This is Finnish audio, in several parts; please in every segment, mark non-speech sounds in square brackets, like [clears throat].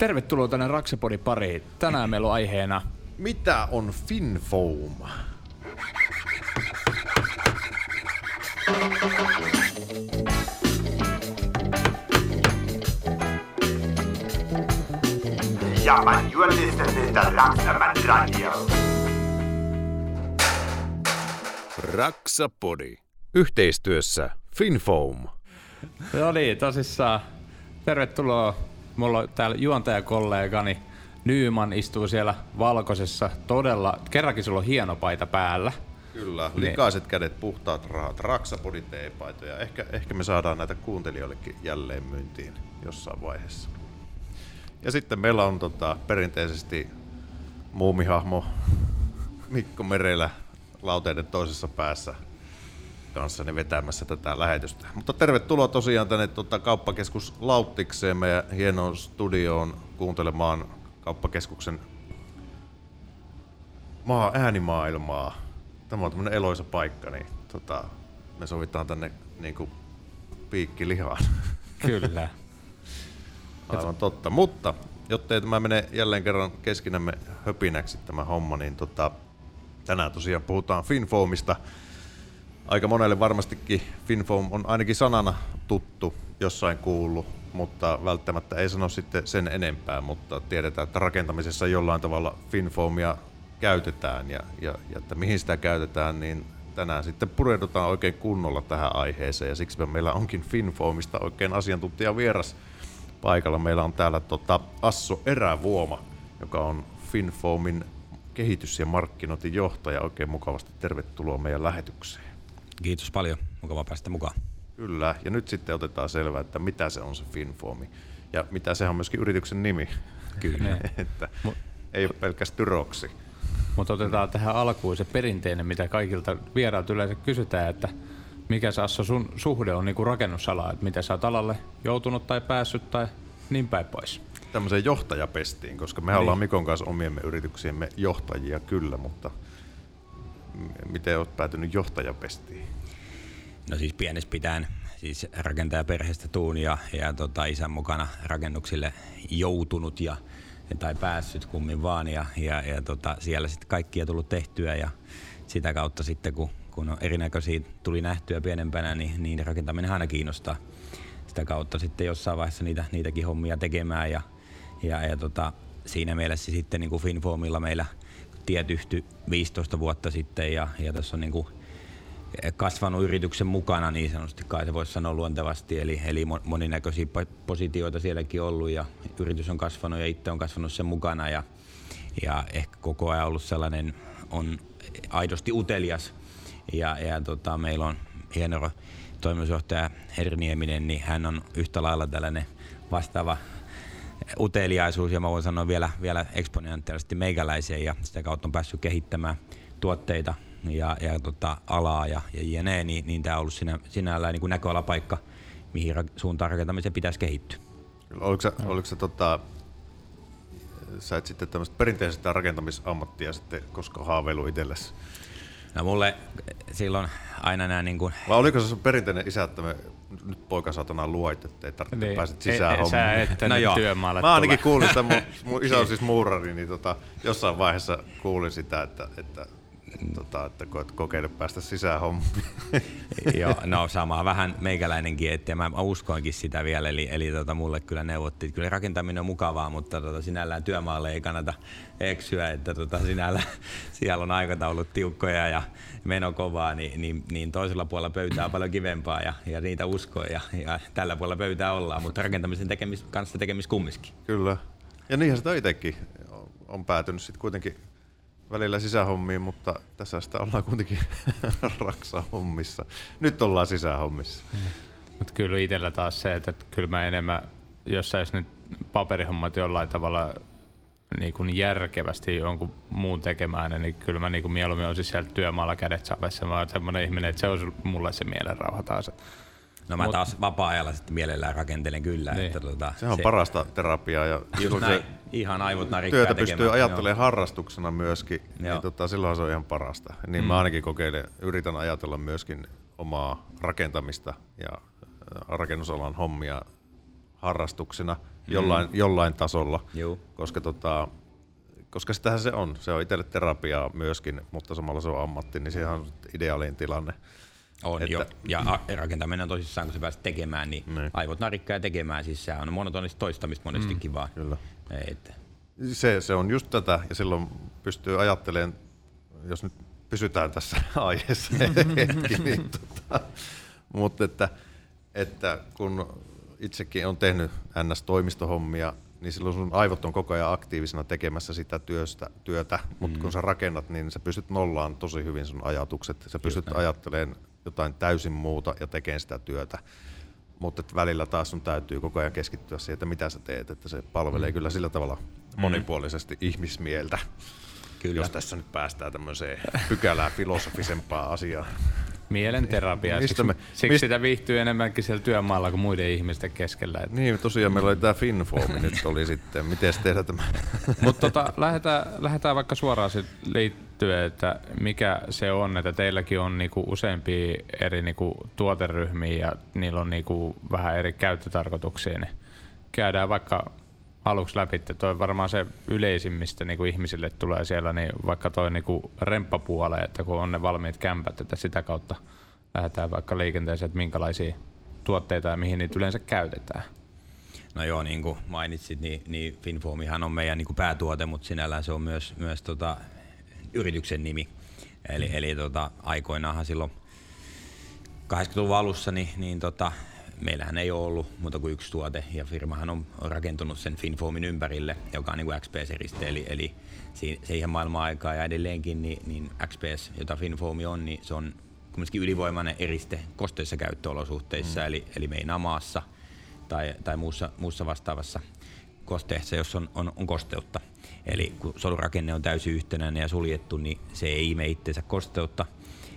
Tervetuloa tänne Raksepodi pariin. Tänään meillä on aiheena Mitä on FinFoam? Ja, man, you're listening to Raksaman Radio. Raksapodi. Yhteistyössä FinFoam. No niin, tosissaan. Tervetuloa. Mulla on täällä juontajakollegani Nyyman istuu siellä valkoisessa. Todella, kerrankin sulla on hieno paita päällä. Kyllä, likaiset kädet, puhtaat rahat, Raksapodi teepaitoja. Ehkä, ehkä me saadaan näitä kuuntelijoillekin jälleen myyntiin jossain vaiheessa. Ja sitten meillä on tota, perinteisesti muumihahmo Mikko Merelä lauteiden toisessa päässä kanssani vetämässä tätä lähetystä. Mutta tervetuloa tosiaan tänne tota, kauppakeskus Lauttikseen meidän hienoon studioon kuuntelemaan kauppakeskuksen maa, äänimaailmaa. Tämä on tämmöinen eloisa paikka, niin tota, me sovitaan tänne niin kuin piikki lihaan. Kyllä. [laughs] Aivan totta. Mutta jottei tämä mene jälleen kerran keskinämme höpinäksi tämä homma, niin tota, tänään tosiaan puhutaan FinFoamista. Aika monelle varmastikin FinFoam on ainakin sanana tuttu, jossain kuullut, mutta välttämättä ei sano sitten sen enempää, mutta tiedetään, että rakentamisessa jollain tavalla FinFoamia käytetään ja, ja, ja että mihin sitä käytetään, niin tänään sitten pureudutaan oikein kunnolla tähän aiheeseen ja siksi meillä onkin FinFoamista oikein asiantuntija vieras paikalla. Meillä on täällä tota Asso Erävuoma, joka on FinFoamin kehitys- ja markkinointijohtaja. Oikein mukavasti tervetuloa meidän lähetykseen. Kiitos paljon, mukava päästä mukaan. Kyllä, ja nyt sitten otetaan selvää, että mitä se on se FinFoami. Ja mitä se on myöskin yrityksen nimi. Kyllä. [laughs] että ei ole pelkästään tyroksi. Mutta otetaan tähän alkuun se perinteinen, mitä kaikilta vieraat yleensä kysytään, että mikä se Asso sun suhde on niinku rakennusala, että miten sä oot alalle joutunut tai päässyt tai niin päin pois. Tämmöiseen johtajapestiin, koska me niin. ollaan Mikon kanssa omiemme yrityksiemme johtajia kyllä, mutta miten oot päätynyt johtajapestiin? No siis pienestä pitäen, siis rakentajaperheestä tuun ja, ja tota, isän mukana rakennuksille joutunut ja, tai päässyt kummin vaan ja, ja, ja tota, siellä sitten kaikkia tullut tehtyä ja sitä kautta sitten kun, kun on erinäköisiä tuli nähtyä pienempänä, niin, niin rakentaminen aina kiinnostaa. Sitä kautta sitten jossain vaiheessa niitä, niitäkin hommia tekemään ja, ja, ja tota, siinä mielessä sitten niin kuin Finfoamilla meillä tiet yhtyi 15 vuotta sitten ja, ja tässä on niin kuin kasvanut yrityksen mukana niin sanotusti, kai se voisi sanoa luontevasti, eli, eli moninäköisiä positioita sielläkin ollut ja yritys on kasvanut ja itse on kasvanut sen mukana. Ja, ja ehkä koko ajan ollut sellainen, on aidosti utelias. Ja, ja tota, meillä on hieno toimitusjohtaja Herri Nieminen, niin hän on yhtä lailla tällainen vastaava uteliaisuus. Ja mä voin sanoa vielä, vielä eksponentiaalisesti meikäläisiä ja sitä kautta on päässyt kehittämään tuotteita ja, ja tota, alaa ja, ja jne, niin, niin tämä on ollut sinä, sinällään niin kuin näköalapaikka, mihin ra- suuntaan rakentamisen pitäisi kehittyä. Oliko se, oliko se tota, sä et sitten tämmöistä perinteistä rakentamisammattia sitten koska haaveilu itsellesi? No mulle silloin aina nämä niin kuin... Vai oliko se sun perinteinen isä, että me nyt poika saatana luoit, että ei tarvitse niin. päästä sisään ei, Sä et no joo. työmaalle Mä ainakin kuulin sitä, mun, mun isä on siis muurari, niin tota, jossain vaiheessa kuulin sitä, että, että tota, että koet kokeile päästä sisään hommiin. [laughs] Joo, no sama vähän meikäläinenkin, että mä uskoinkin sitä vielä, eli, eli tota, mulle kyllä neuvottiin, kyllä rakentaminen on mukavaa, mutta tota, sinällään työmaalle ei kannata eksyä, että tota, sinällä [laughs] siellä on aikataulut tiukkoja ja meno kovaa, niin, niin, niin toisella puolella pöytää on paljon kivempaa ja, ja niitä uskoa ja, ja tällä puolella pöytää ollaan, mutta rakentamisen tekemis, kanssa tekemis kumminkin. Kyllä. Ja niinhän sitä itsekin on päätynyt sitten kuitenkin välillä sisähommiin, mutta tässä sitä ollaan kuitenkin [laughs] raksa-hommissa. Nyt ollaan sisähommissa. Mm. Mutta kyllä itsellä taas se, että kyllä mä enemmän, jos saisi nyt paperihommat jollain tavalla niin kuin järkevästi jonkun muun tekemään, niin kyllä mä niin kuin mieluummin olisin siellä työmaalla kädet savessa. Mä oon semmoinen ihminen, että se on mulle se mielenrauha taas. No mä Mut, taas vapaa-ajalla sitten mielellään rakentelen kyllä. Niin. Että tuota, se on se, parasta terapiaa. Ja just näin, ihan aivot narikkaa Työtä tekemään. pystyy ajattelemaan joo. harrastuksena myöskin, niin joo. niin tota, silloin se on ihan parasta. Niin mm. mä ainakin kokeilen, yritän ajatella myöskin omaa rakentamista ja rakennusalan hommia harrastuksena. jollain, mm. jollain tasolla, Juu. koska tota, koska sitähän se on. Se on itselle terapiaa myöskin, mutta samalla se on ammatti, niin sehän on ideaalinen tilanne. On Että- jo. Ja a- rakentaminen on tosissaan, kun sä pääset tekemään, niin Niin. aivot narikkaa ja tekemään. Siis sehän on monotonista toistamista monestikin mm, vaan. kyllä. Et, Se, se on just tätä, ja silloin pystyy ajattelemaan, jos nyt pysytään tässä [laughs] aiheessa hetki, niin tota, mutta että, että kun itsekin on tehnyt NS-toimistohommia, niin silloin sun aivot on koko ajan aktiivisena tekemässä sitä työstä, työtä, mutta kun sä rakennat, niin sä pystyt nollaan tosi hyvin sun ajatukset. Sä pystyt ajattelemaan jotain täysin muuta ja tekemään sitä työtä. Mutta välillä taas sun täytyy koko ajan keskittyä siihen, että mitä sä teet, että se palvelee mm. kyllä sillä tavalla monipuolisesti ihmismieltä. Kyllä. Jos tässä nyt päästään tämmöiseen pykälää filosofisempaa asiaa. Mielenterapia. Mistä me- siksi mist- sitä viihtyy enemmänkin siellä työmaalla kuin muiden ihmisten keskellä. Et Niin, tosiaan meillä oli tämä Finform nyt oli sitten. Miten tehdä tämä? Mutta tota, lähdetään, lähdetään vaikka suoraan sit liittyen, että mikä se on, että teilläkin on niinku useampia eri niinku tuoteryhmiä ja niillä on niinku vähän eri käyttötarkoituksia, niin käydään vaikka aluksi läpi, että toi varmaan se yleisimmistä niinku ihmisille tulee siellä, niin vaikka toi niinku remppapuole, että kun on ne valmiit kämpät, että sitä kautta lähdetään vaikka liikenteeseen, että minkälaisia tuotteita ja mihin niitä yleensä käytetään. No joo, niin kuin mainitsit, niin, niin Finformihan on meidän niin kuin päätuote, mutta sinällään se on myös, myös tota, yrityksen nimi. Eli, mm. eli tota, aikoinaanhan silloin 80-luvun alussa, niin, niin tota, meillähän ei ole ollut muuta kuin yksi tuote, ja firmahan on, on rakentunut sen Finformin ympärille, joka on niin kuin XPS-eriste, eli, eli si- siihen maailman aikaan ja edelleenkin, niin, niin XPS, jota Finformi on, niin se on kumminkin ylivoimainen eriste kosteissa käyttöolosuhteissa, mm. eli, eli meinaa maassa tai, tai muussa, muussa vastaavassa kosteessa, jos on, on, on kosteutta. Eli kun solurakenne on täysin yhtenäinen ja suljettu, niin se ei ime itseensä kosteutta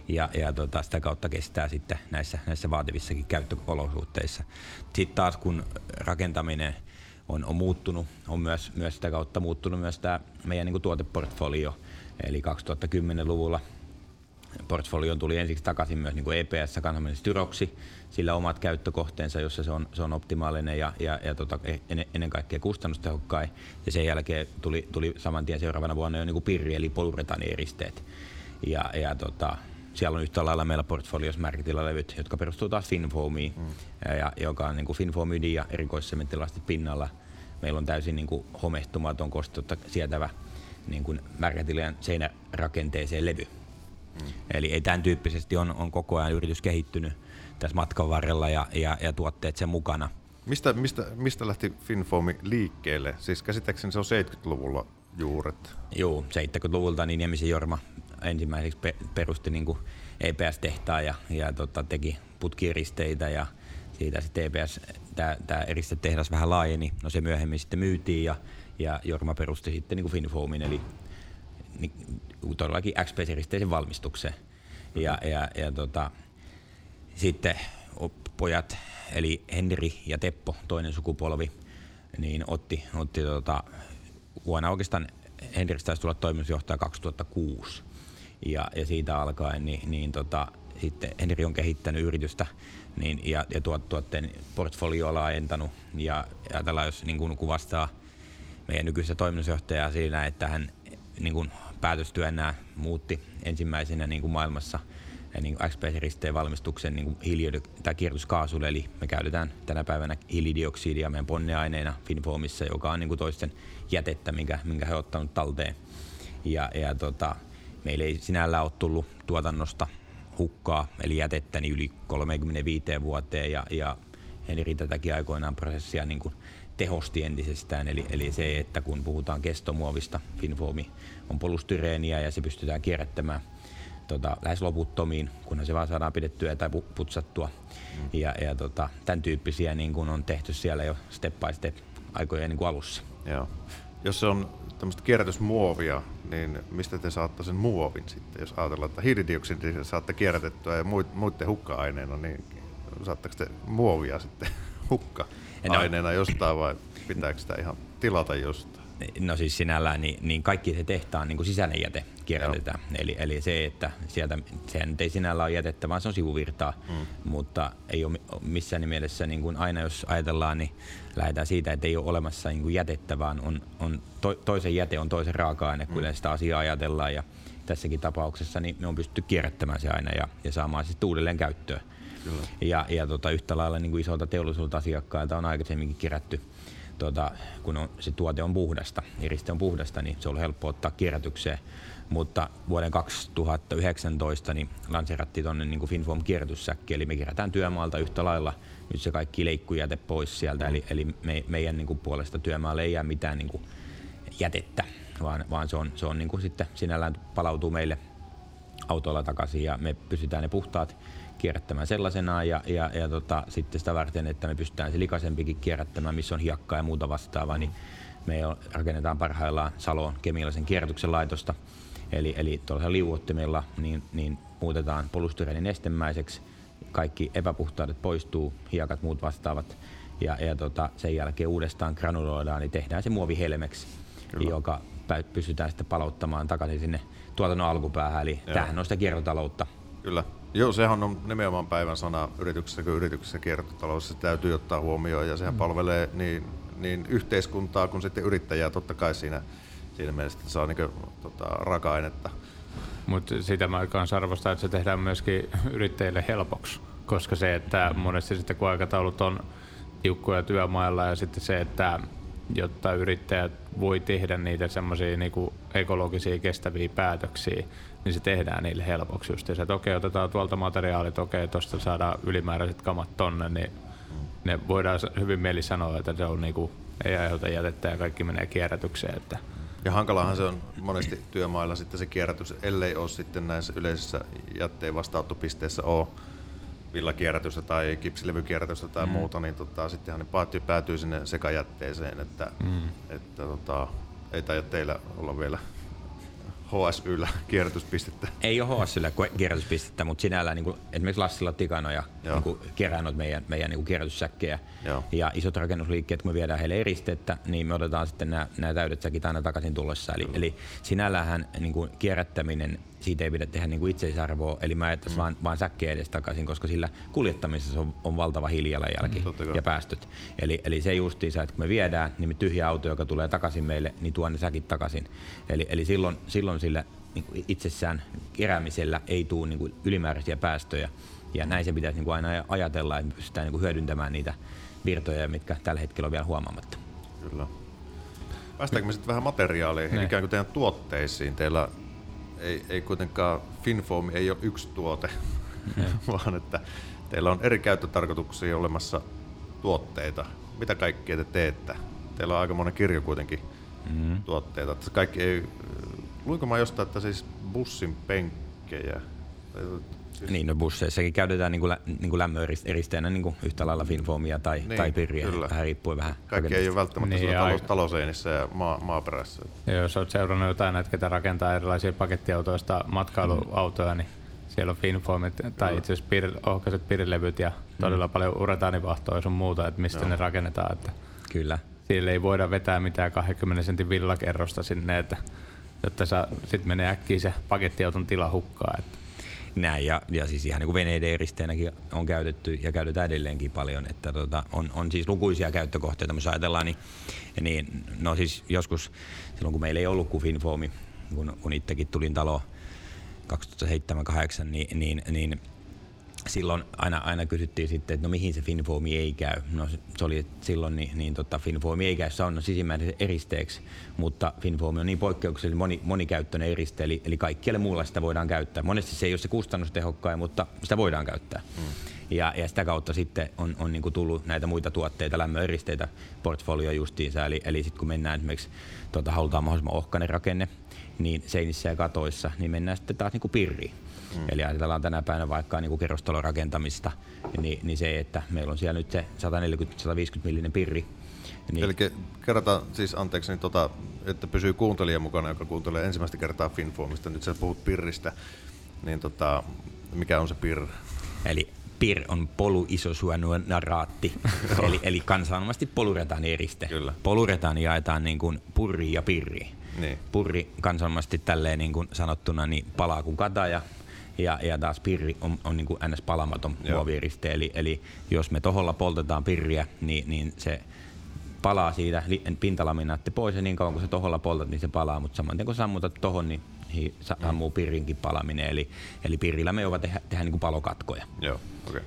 ja, ja tota, sitä kautta kestää sitten näissä, näissä vaativissakin käyttöolosuhteissa. Sitten taas kun rakentaminen on, on muuttunut, on myös, myös sitä kautta muuttunut myös tämä meidän niin kuin tuoteportfolio. Eli 2010-luvulla portfolioon tuli ensiksi takaisin myös niin kuin EPS, kansainvälinen styroksi, sillä omat käyttökohteensa, jossa se on, se on optimaalinen ja, ja, ja tota, ennen, ennen kaikkea kustannustehokkain. Ja sen jälkeen tuli, tuli saman tien seuraavana vuonna jo niin kuin pirri eli polyretaanieristeet. Ja, ja tota, siellä on yhtä lailla meillä portfoliossa merkitilälevyt, jotka perustuu taas Finfoamiin, mm. ja, joka on niin kuin Finfoam ydin ja erikoissementtilastit pinnalla. Meillä on täysin niin kuin homehtumaton kosteutta sietävä niin kuin seinärakenteeseen levy. Mm. Eli ei tämän tyyppisesti on, on koko ajan yritys kehittynyt tässä matkan varrella ja, ja, ja tuotteet sen mukana. Mistä, mistä, mistä lähti Finfoami liikkeelle? Siis käsittääkseni se on 70-luvulla juuret. Joo, 70-luvulta niin Niemisen Jorma ensimmäiseksi pe- perusti niin kuin EPS-tehtaan ja, ja tota, teki putkieristeitä ja siitä sitten EPS, tämä eristetehdas vähän laajeni. No se myöhemmin sitten myytiin ja, ja Jorma perusti sitten niin kuin Finfoamin, eli todellakin XPS-eristeisen valmistukseen. Ja, ja, ja tota, sitten pojat, eli Henri ja Teppo, toinen sukupolvi, niin otti, otti tota, vuonna oikeastaan Henristä taisi tulla toimitusjohtaja 2006. Ja, ja siitä alkaen niin, niin tota, sitten Henri on kehittänyt yritystä niin, ja, ja tuot, tuotteen portfolioa laajentanut. Ja ajatellaan, jos niin kuvastaa meidän nykyistä toimitusjohtajaa siinä, että hän niin kun päätöstyönä muutti ensimmäisenä niin kuin maailmassa niin XPS-risteen valmistuksen niin hiilio- kierrätyskaasulle, eli me käytetään tänä päivänä hiilidioksidia meidän ponneaineena Finfoamissa, joka on niin kuin toisten jätettä, minkä, minkä he ottanut talteen. Ja, ja tota, meillä ei sinällään ole tullut tuotannosta hukkaa, eli jätettä niin yli 35 vuoteen, ja, ja Henri tätäkin aikoinaan prosessia niin kuin tehosti entisestään. Eli, eli se, että kun puhutaan kestomuovista, Finfoami on polystyreeniä ja se pystytään kierrättämään tota, lähes loputtomiin, kunhan se vaan saadaan pidettyä tai putsattua. Mm. Ja, ja tota, tämän tyyppisiä niin kun on tehty siellä jo step by step aikojen niin alussa. Joo. Jos se on tämmöistä kierrätysmuovia, niin mistä te saatte sen muovin sitten? Jos ajatellaan, että hiilidioksidia saatte kierrätettyä ja muiden hukka-aineena, niin saatteko te muovia sitten [laughs] hukka-aineena jostain vai pitääkö sitä ihan tilata jostain? No siis sinällään, niin, niin kaikki se tehtaan niin kuin sisäinen jäte kierrätetään. Eli, eli se, että sieltä, sehän ei sinällään ole jätettä, vaan se on sivuvirtaa. Mm. Mutta ei ole missään mielessä, niin kuin aina jos ajatellaan, niin lähdetään siitä, että ei ole olemassa niin kuin jätettä, vaan on, on to, toisen jäte on toisen raaka-aine, kun mm. sitä asiaa ajatellaan. Ja tässäkin tapauksessa niin me on pystytty kierrättämään se aina ja, ja saamaan sitten uudelleen käyttöön. Kyllä. Ja, ja tota, yhtä lailla niin kuin isolta teollisuudelta asiakkailta on aikaisemminkin kerätty tuota, kun on, se tuote on puhdasta, eriste on puhdasta, niin se on helppo ottaa kierrätykseen. Mutta vuoden 2019 niin lanseerattiin tuonne niin Finform kierrätyssäkki, eli me kerätään työmaalta yhtä lailla nyt se kaikki leikkujäte pois sieltä, eli, eli me, meidän niin kuin puolesta työmaalle ei jää mitään niin kuin jätettä, vaan, vaan se on, se on niin kuin sitten sinällään palautuu meille autolla takaisin ja me pysytään ne puhtaat kierrättämään sellaisenaan ja, ja, ja tota, sitten sitä varten, että me pystytään se likaisempikin kierrättämään, missä on hiekkaa ja muuta vastaavaa, niin me rakennetaan parhaillaan Saloon kemiallisen kierrätyksen laitosta. Eli, eli tuollaisella liuottimella niin, niin muutetaan polystyreeni nestemäiseksi, kaikki epäpuhtaudet poistuu, hiekat muut vastaavat, ja, ja tota, sen jälkeen uudestaan granuloidaan, niin tehdään se muovihelmeksi, Kyllä. joka pystytään sitten palauttamaan takaisin sinne tuotannon alkupäähän. Eli Joo. tämähän on sitä kiertotaloutta. Kyllä. Joo, sehän on nimenomaan päivän sana yrityksessä kuin yrityksessä kiertotalous. Se täytyy ottaa huomioon ja sehän mm. palvelee niin, niin yhteiskuntaa kuin sitten yrittäjää totta kai siinä, siinä mielessä, että saa niin tota, raaka-ainetta. Mutta sitä mä kanssa arvostan, että se tehdään myöskin yrittäjille helpoksi, koska se, että monesti sitten kun aikataulut on tiukkoja työmailla ja sitten se, että jotta yrittäjät voi tehdä niitä semmoisia niinku ekologisia kestäviä päätöksiä, niin se tehdään niille helpoksi just. Että okei, otetaan tuolta materiaalit, okei, tuosta saadaan ylimääräiset kamat tonne, niin ne voidaan hyvin mieli sanoa, että se on niinku, ei aiheuta jätettä ja kaikki menee kierrätykseen. Että. Ja hankalahan se on monesti työmailla sitten se kierrätys, ellei ole sitten näissä yleisissä jätteen vastaanottopisteissä ole villakierrätystä tai kipsilevykierrätystä tai mm. muuta, niin tota, sittenhän ne päätyy, päätyy sinne sekajätteeseen, että, mm. että tota, ei taida teillä olla vielä HSYllä kierrätyspistettä. Ei ole HSYllä kierrätyspistettä, mutta sinällään niin kuin, esimerkiksi Lassilla Tikanoja niin kerää meidän, meidän niin kuin kierrätyssäkkejä. Joo. Ja isot rakennusliikkeet, kun me viedään heille eristettä, niin me otetaan sitten nämä, nämä täydet säkit aina takaisin tullessa. Eli, eli sinällähän niin kuin kierrättäminen siitä ei pidä tehdä niin kuin itseisarvoa, eli mä ajattaisin mm. vaan, vaan säkkejä edes takaisin, koska sillä kuljettamisessa on, on valtava hiilijalanjälki mm, ja päästöt. Eli, eli se justiinsa, että kun me viedään, niin me tyhjä auto, joka tulee takaisin meille, niin tuo ne säkit takaisin. Eli, eli silloin, silloin sillä niin kuin itsessään keräämisellä ei tule niin kuin ylimääräisiä päästöjä. Ja näin se pitäisi niin kuin aina ajatella, että me pystytään niin kuin hyödyntämään niitä virtoja, mitkä tällä hetkellä on vielä huomaamatta. Kyllä. Päästäänkö me sitten vähän materiaaleihin, ne. ikään kuin teidän tuotteisiin? Teillä ei, ei kuitenkaan FinFoam ei ole yksi tuote, [laughs] vaan että teillä on eri käyttötarkoituksia olemassa tuotteita. Mitä kaikkea te teette? Teillä on aika monen kirjo kuitenkin mm-hmm. tuotteita. Että kaikki ei, luinko mä jostain, että siis bussin penkkejä. Niin, no busseissakin käytetään niin kuin, lä, niin kuin lämmöeristeenä niin kuin yhtä lailla finfoamia tai, niin, tai pirriä, kyllä. vähän riippuu vähän. Kaikki ei ole välttämättä niin, talous, talouseinissa ja maa, maaperässä. Ja jos olet seurannut jotain näitä, ketä rakentaa erilaisia pakettiautoista matkailuautoja, niin siellä on finfoamit tai itse asiassa pir, ohkaiset pirilevyt ja todella mm. paljon uretaanivahtoa sun muuta, että mistä Joo. ne rakennetaan. Että Kyllä. Siellä ei voida vetää mitään 20 sentin villakerrosta sinne, että jotta sitten menee äkkiä se pakettiauton tila hukkaa. Että näin, ja, ja siis ihan niin kuin veneiden eristeenäkin on käytetty ja käytetään edelleenkin paljon, että tota, on, on siis lukuisia käyttökohteita, jos ajatellaan, niin, niin no siis joskus silloin kun meillä ei ollut kuin Finfoami, kun, kun itsekin tulin talo 2007-2008, niin, niin, niin silloin aina, aina kysyttiin sitten, että no mihin se Finfoami ei käy. No se oli silloin, niin, niin tota, Finfoami ei käy saunan sisimmäisen eristeeksi, mutta Finfoami on niin poikkeuksellinen moni, monikäyttöinen eriste, eli, eli kaikkialle muulla sitä voidaan käyttää. Monesti se ei ole se kustannustehokkain, mutta sitä voidaan käyttää. Mm. Ja, ja sitä kautta sitten on, on niin kuin tullut näitä muita tuotteita, lämmöeristeitä portfolio justiinsa. Eli, eli sitten kun mennään esimerkiksi, tuota, halutaan mahdollisimman ohkainen rakenne, niin seinissä ja katoissa, niin mennään sitten taas niin kuin pirriin. Mm. Eli ajatellaan tänä päivänä vaikka niin kuin kerrostalon rakentamista, niin, niin se, että meillä on siellä nyt se 140-150 millinen pirri. Niin. Eli kerrotaan siis, anteeksi, niin tota, että pysyy kuuntelija mukana, joka kuuntelee ensimmäistä kertaa Finformista. Nyt sä puhut pirristä, niin tota, mikä on se PIR? Eli PIR on polyisosuonaraatti, [laughs] eli, eli kansanomaisesti poluretaani eriste. Kyllä. Poluretaani jaetaan niin kuin purri ja pirri. Niin. Purri kansanomaisesti tälleen niin kuin sanottuna niin palaa kuin kataja, ja, ja taas pirri on, on niin kuin ns. palamaton Joo. muovieriste. Eli, eli jos me toholla poltetaan pirriä, niin, niin se palaa siitä pintalaminaatti pois ja niin kauan kun se toholla poltat, niin se palaa, mutta saman tien kun sammutat tohon, niin hi- sammuu pirrinkin palaminen. Eli, eli pirrillä me joudutaan tehdä, tehdä niin kuin palokatkoja. Joo. Okay.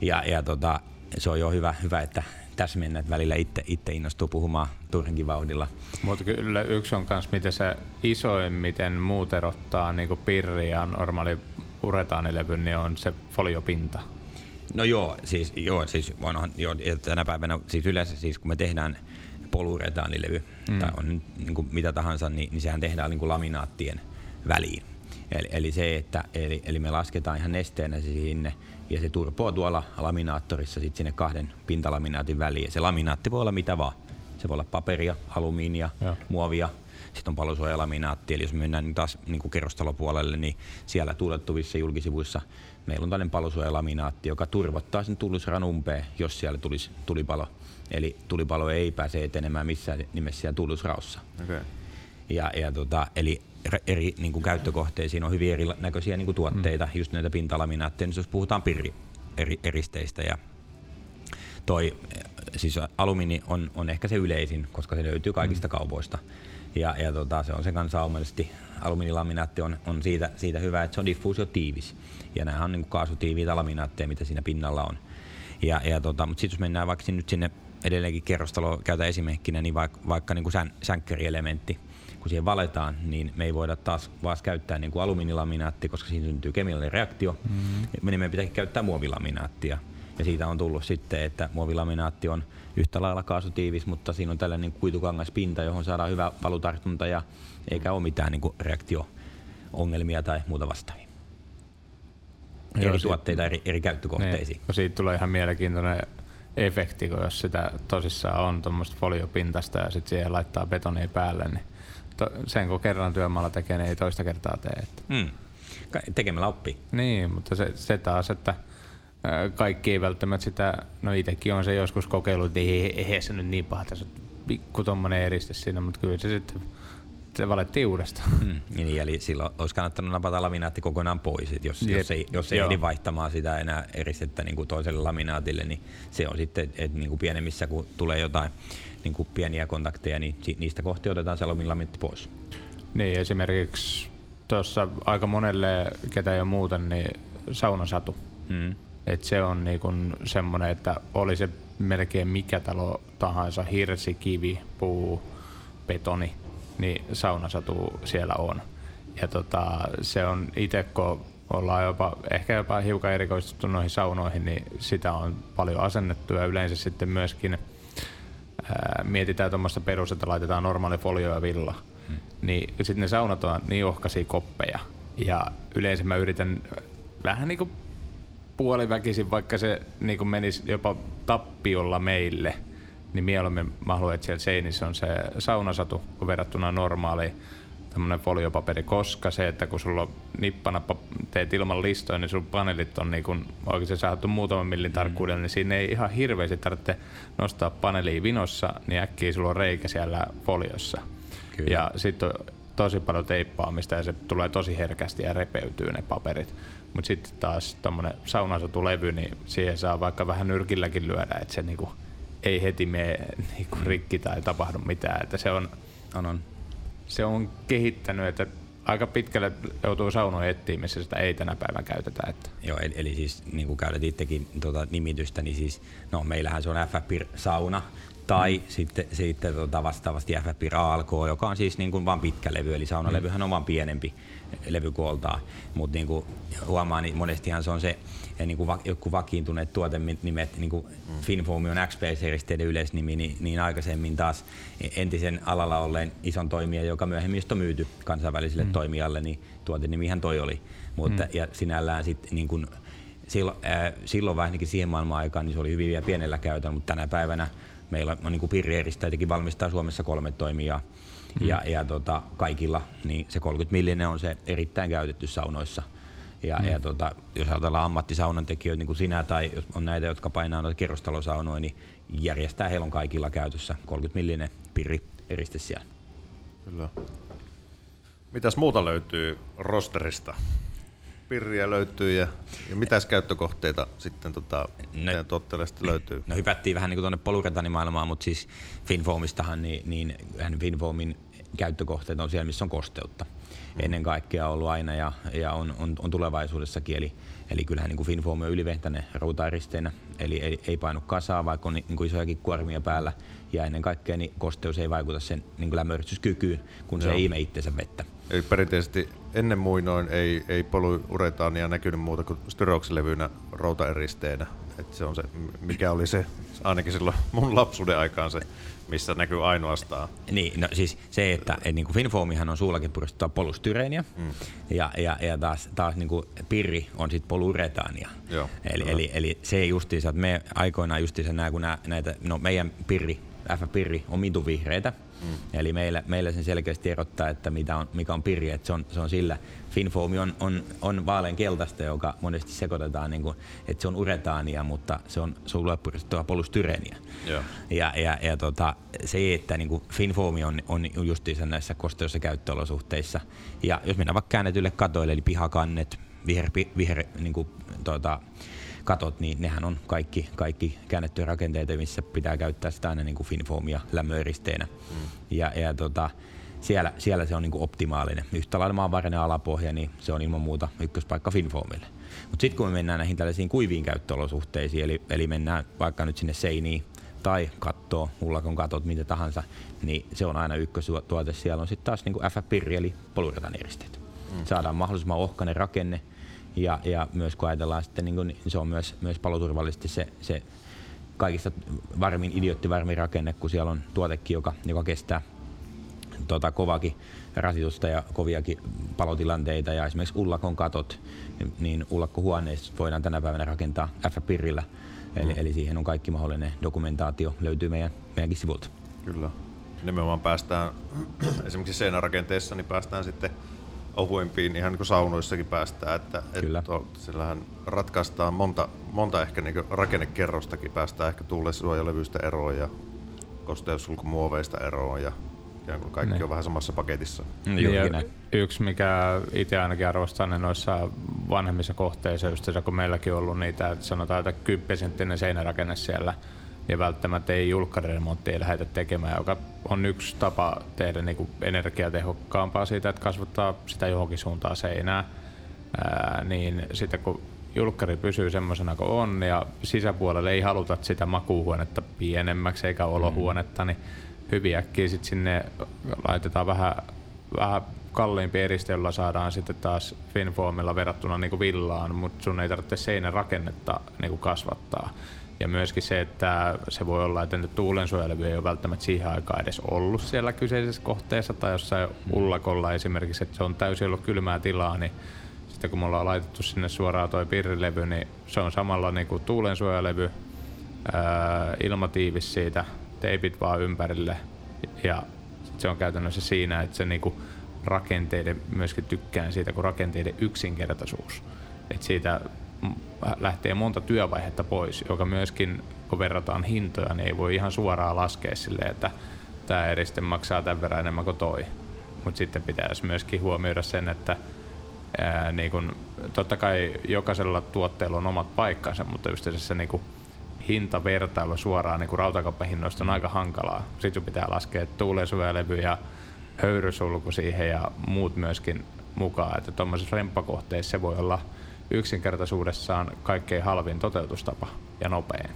Ja, ja tota, se on jo hyvä, hyvä että tässä mennään, että välillä itse, itse innostuu puhumaan turhankin vauhdilla. Mutta kyllä yksi on myös, miten se isoin, miten muut erottaa niin pirri ja normaali uretaanilevy, niin on se foliopinta. No joo, siis, joo, siis onhan, joo, ja tänä päivänä, siis yleensä siis kun me tehdään poluretaanilevy mm. tai on niin kuin mitä tahansa, niin, niin sehän tehdään niin kuin laminaattien väliin. Eli, eli se, että eli, eli me lasketaan ihan nesteenä se sinne ja se turpoo tuolla laminaattorissa sit sinne kahden pintalaminaatin väliin. Ja se laminaatti voi olla mitä vaan. Se voi olla paperia, alumiinia, Joo. muovia, sitten on palosuojalaminaatti, eli jos me mennään nyt taas niin kuin kerrostalopuolelle, niin siellä tuulettuvissa julkisivuissa meillä on tällainen palosuojalaminaatti, joka turvottaa sen tullusran umpeen, jos siellä tulisi tulipalo. Eli tulipalo ei pääse etenemään missään nimessä siellä tullusraossa. Okay. Ja, ja tota, eli eri niin kuin käyttökohteisiin on hyvin erinäköisiä niin kuin tuotteita, mm. just näitä pintalaminaatteja, niin jos puhutaan pirri eri, eristeistä ja toi, siis alumiini on, on ehkä se yleisin, koska se löytyy kaikista mm. kaupoista. Ja, ja tota, se on se kansainvälisesti, alumiinilaminaatti on, on siitä, siitä hyvä, että se on diffuusiotiivis. Ja nämä on niin kuin kaasutiiviitä laminaatteja, mitä siinä pinnalla on. Ja, ja tota, mutta sitten jos mennään vaikka nyt sinne edelleenkin kerrostalo, käytä esimerkkinä, niin vaikka, vaikka niin kuin sän, sänkkerielementti, kun siihen valetaan, niin me ei voida taas vaan käyttää niin kuin alumiinilaminaatti, koska siinä syntyy kemiallinen reaktio. Mm-hmm. Niin meidän pitäisi käyttää muovilaminaattia. Ja siitä on tullut sitten, että muovilaminaatti on yhtä lailla kaasutiivis, mutta siinä on tällainen kuitukangaspinta, johon saadaan hyvä valutartunta ja eikä ole mitään niin reaktio-ongelmia tai muuta vastaavia. Joo, eri si- tuotteita eri, eri käyttökohteisiin. Niin, siitä tulee ihan mielenkiintoinen efekti, kun jos sitä tosissaan on tuommoista foliopintasta ja sitten siihen laittaa betonia päälle, niin to, sen kun kerran työmaalla tekee, niin ei toista kertaa tee. Että. Mm. Tekemällä oppii. Niin, mutta se, se taas, että kaikki ei välttämättä sitä, no itsekin on se joskus kokeillut, että ei, eihän se nyt niin paha, tässä on pikku tommonen eriste siinä, mutta kyllä se sitten se valettiin uudestaan. Mm. Niin, eli silloin olisi kannattanut napata laminaatti kokonaan pois. Et jos, Jep. jos ei, jos ei Joo. ehdi vaihtamaan sitä enää eristettä niin kuin toiselle laminaatille, niin se on sitten, että niin kuin pienemmissä kun tulee jotain niin kuin pieniä kontakteja, niin niistä kohti otetaan se alumiinilamitti pois. Niin, esimerkiksi tuossa aika monelle, ketä ei ole muuten, niin saunasatu. Mm. Et se on niinku semmoinen, että oli se melkein mikä talo tahansa, hirsi, kivi, puu, betoni, niin saunasatu siellä on. Ja tota, se on itse, kun ollaan jopa, ehkä jopa hiukan erikoistuttu noihin saunoihin, niin sitä on paljon asennettu ja yleensä sitten myöskin ää, mietitään tuommoista perus, että laitetaan normaali folio ja villa, hmm. niin sitten ne saunat on niin ohkaisia koppeja. Ja yleensä mä yritän vähän niin kuin puoliväkisin, vaikka se niin kuin menisi jopa tappiolla meille, niin mieluummin mä haluan, että siellä seinissä on se saunasatu kuin verrattuna normaaliin tämmöinen foliopaperi, koska se, että kun sulla on nippana teet ilman listoja, niin sun paneelit on niin kun oikein saatu muutaman millin tarkkuudella, niin siinä ei ihan hirveästi tarvitse nostaa paneeliin vinossa, niin äkkiä sulla on reikä siellä foliossa. Kyllä. Ja sitten on tosi paljon teippaamista ja se tulee tosi herkästi ja repeytyy ne paperit. Mutta sitten taas tuommoinen saunasatulevy, niin siihen saa vaikka vähän nyrkilläkin lyödä, että se niinku ei heti mene [laughs] niinku rikki tai tapahdu mitään. Että se on, On, on. se on kehittänyt, että aika pitkälle joutuu saunoja etsiä, missä sitä ei tänä päivänä käytetä. Että. Joo, eli, eli siis niin kuin käytät itsekin tuota nimitystä, niin siis, no meillähän se on FFPIR-sauna, tai mm. sitten, sitten tota vastaavasti FFPIR ALK, joka on siis niin kuin vain pitkä levy, eli saunalevyhän on vain pienempi levykooltaan, mutta niin kuin huomaa, niin monestihan se on se ja niin kuin va, joku vakiintuneet tuotenimet, niin kuin mm. Finfoam on XP-seristeiden yleisnimi, niin, niin aikaisemmin taas entisen alalla olleen ison toimijan, joka myöhemmin on myyty kansainväliselle mm. toimijalle, niin tuotenimihän toi oli. Mutta, mm. Ja sinällään sitten niin kuin, silloin, äh, silloin vähän ainakin siihen maailman aikaan, niin se oli hyvin vielä pienellä käytöllä, mutta tänä päivänä meillä on niin kuin Pirri valmistaa Suomessa kolme toimijaa. Mm. Ja, ja tota, kaikilla niin se 30 millinen on se erittäin käytetty saunoissa. Ja, mm. ja tota, jos ajatellaan ammattisaunan tekijöitä niin kuin sinä tai jos on näitä, jotka painaa noita kerrostalosaunoja, niin järjestää heillä on kaikilla käytössä 30 millinen pirri eriste siellä. Kyllä. Mitäs muuta löytyy rosterista? Pirriä löytyy ja, ja mitäs käyttökohteita sitten tota, no, tuotteelle löytyy? No hypättiin vähän niin kuin tuonne poluretanimaailmaan, mutta siis Finfoamistahan, niin, niin Finfoamin käyttökohteet on siellä, missä on kosteutta. Mm. Ennen kaikkea ollut aina ja, ja on, on, on, tulevaisuudessakin. Eli, eli kyllähän niin Finfoam on ylivehtäinen routaeristeenä, eli ei, ei painu kasaa, vaikka on niin kuin isojakin kuormia päällä. Ja ennen kaikkea niin kosteus ei vaikuta sen niin lämmörityskykyyn, kun Joo. se ei ime itsensä vettä. Eli perinteisesti ennen muinoin ei, ei polyuretaania näkynyt muuta kuin styroksilevynä routaeristeenä. Et se on se, mikä oli se, ainakin silloin mun lapsuuden aikaan se, missä näkyy ainoastaan. Niin, no siis se, että et, niin kuin Finfoamihan on suullakin puristettua polystyreeniä mm. ja, ja, ja taas, taas niin kuin pirri on sitten poluretaania. Joo, eli, eli, eli, se justiinsa, että me aikoinaan justiinsa nämä, kun nämä, näitä, no meidän pirri F-pirri on mitu vihreitä. Mm. Eli meillä, meillä sen selkeästi erottaa, että mitä on, mikä on pirri. Että se, on, se on sillä. Finfoami on, on, on vaalean keltaista, joka monesti sekoitetaan, niin kuin, että se on uretaania, mutta se on sullepuristettua polystyreniä. Yeah. Ja, ja, ja tota, se, että niin kuin Finfoami on, on justiinsa näissä ja käyttöolosuhteissa. Ja jos mennään vaikka käännetylle katoille, eli pihakannet, viher, viher niin kuin, tota, katot, niin nehän on kaikki, kaikki käännettyjä rakenteita, missä pitää käyttää sitä aina niin kuin Finfoamia lämmöeristeenä. Mm. Ja, ja tota, siellä, siellä se on niin kuin optimaalinen. Yhtä lailla maanvarainen alapohja, niin se on ilman muuta ykköspaikka Finfoamille. Mutta sitten kun me mennään näihin tällaisiin kuiviin käyttöolosuhteisiin, eli, eli mennään vaikka nyt sinne seiniin tai kattoo, ullakon katot, mitä tahansa, niin se on aina ykköstuote. Siellä on sitten taas niin kuin FF-pirri, eli poluretanieristeet. Mm. Saadaan mahdollisimman ohkainen rakenne, ja, ja myös kun ajatellaan sitten, niin, kuin, se on myös, myös paloturvallisesti se, se kaikista varmin, idioottivarmin rakenne, kun siellä on tuotekin, joka, joka kestää tota, kovakin rasitusta ja koviakin palotilanteita ja esimerkiksi ullakon katot, niin ullakkohuoneissa voidaan tänä päivänä rakentaa F-pirrillä. Eli, mm. eli siihen on kaikki mahdollinen dokumentaatio, löytyy meidän, meidänkin sivulta. Kyllä. Nimenomaan päästään, [clears throat] esimerkiksi seinärakenteessa, niin päästään sitten ohuimpiin, ihan niin kuin saunoissakin päästään, että, Kyllä. että sillähän ratkaistaan monta, monta ehkä niin rakennekerrostakin, päästään ehkä tuulesuojalevyistä eroon ja kosteussulkumuoveista eroon ja kun kaikki ne. on vähän samassa paketissa. Niin, ja yksi, mikä itse ainakin arvostan niin noissa vanhemmissa kohteissa, just se, kun meilläkin on ollut niitä, että sanotaan, että 10 senttinen seinärakenne siellä, ja välttämättä ei julkkariremonttia lähdetä tekemään, joka on yksi tapa tehdä niin kuin energiatehokkaampaa siitä, että kasvattaa sitä johonkin suuntaan seinää. Ää, niin sitten kun julkkari pysyy semmoisena kuin on ja sisäpuolelle ei haluta sitä makuuhuonetta pienemmäksi eikä olohuonetta, niin hyvin äkkiä sit sinne laitetaan vähän, vähän kalliimpi eriste, jolla saadaan sitten taas Finfoamilla verrattuna niin kuin villaan, mutta sun ei tarvitse seinän rakennetta niin kuin kasvattaa. Ja myöskin se, että se voi olla, että tuulensuojelevy ei ole välttämättä siihen aikaan edes ollut siellä kyseisessä kohteessa tai jossain ullakolla esimerkiksi, että se on täysin ollut kylmää tilaa, niin sitten kun me ollaan laitettu sinne suoraan toi pirrilevy, niin se on samalla niin kuin tuulensuojelevy, ää, ilmatiivis siitä, teipit vaan ympärille ja se on käytännössä siinä, että se niin kuin rakenteiden, myöskin tykkään siitä, kun rakenteiden yksinkertaisuus. Että siitä lähtee monta työvaihetta pois, joka myöskin, kun verrataan hintoja, niin ei voi ihan suoraan laskea silleen, että tämä eriste maksaa tämän verran enemmän kuin toi. Mutta sitten pitäisi myöskin huomioida sen, että ää, niin kun, totta kai jokaisella tuotteella on omat paikkansa, mutta just se niin kun, hintavertailu suoraan niin rautakauppahinnoista on aika hankalaa. Sitten pitää laskea tuulensuojelevy ja höyrysulku siihen ja muut myöskin mukaan. Että tuommoisessa remppakohteessa se voi olla yksinkertaisuudessaan kaikkein halvin toteutustapa ja nopein.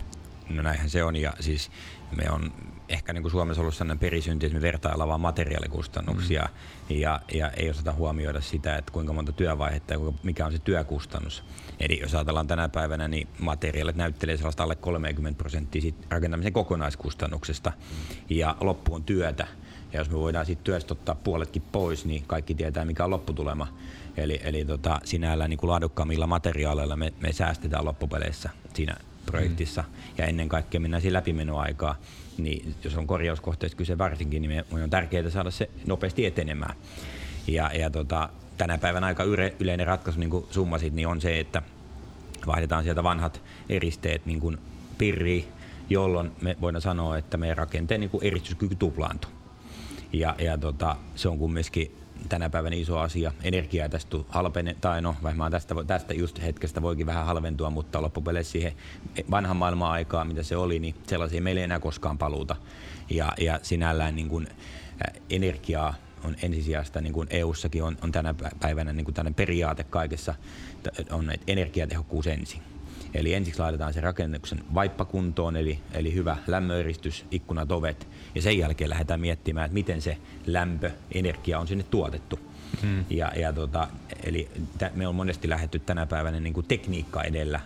No näinhän se on ja siis me on ehkä niin kuin Suomessa ollut sellainen perisynti, että me vertaillaan vain materiaalikustannuksia mm. ja, ja ei osata huomioida sitä, että kuinka monta työvaihetta ja mikä on se työkustannus. Eli jos ajatellaan tänä päivänä, niin materiaalit näyttelee sellaista alle 30 prosenttia rakentamisen kokonaiskustannuksesta mm. ja loppu on työtä. Ja jos me voidaan siitä työstä ottaa puoletkin pois, niin kaikki tietää, mikä on lopputulema. Eli, eli tota, sinällään niin kuin laadukkaammilla materiaaleilla me, me säästetään loppupeleissä siinä projektissa. Mm. Ja ennen kaikkea mennään siinä läpimenoaikaa. Niin jos on korjauskohteista kyse varsinkin, niin me, on tärkeää saada se nopeasti etenemään. Ja, ja tota, tänä päivänä aika yleinen ratkaisu, niin kuin summasit, niin on se, että vaihdetaan sieltä vanhat eristeet niin kuin pirri, jolloin me voidaan sanoa, että meidän rakenteen niin kuin eristyskyky tuplaantuu. Ja, ja tota, se on kumminkin tänä päivänä iso asia. Energiaa tästä halpene, tai no varmaan tästä, tästä just hetkestä voikin vähän halventua, mutta loppupeleissä siihen vanhan maailman aikaa, mitä se oli, niin sellaisia meillä ei enää koskaan paluuta. Ja, ja sinällään niin kuin, energiaa on ensisijaista, niin kuin EU-sakin on, on tänä päivänä niin kuin periaate kaikessa, on energiatehokkuus ensin. Eli ensiksi laitetaan se rakennuksen vaippakuntoon, eli, eli hyvä lämmöeristys, ikkunat, ovet, ja sen jälkeen lähdetään miettimään, että miten se lämpö, energia on sinne tuotettu. Hmm. Ja, ja tota, eli t- me on monesti lähdetty tänä päivänä niin kuin tekniikka edellä,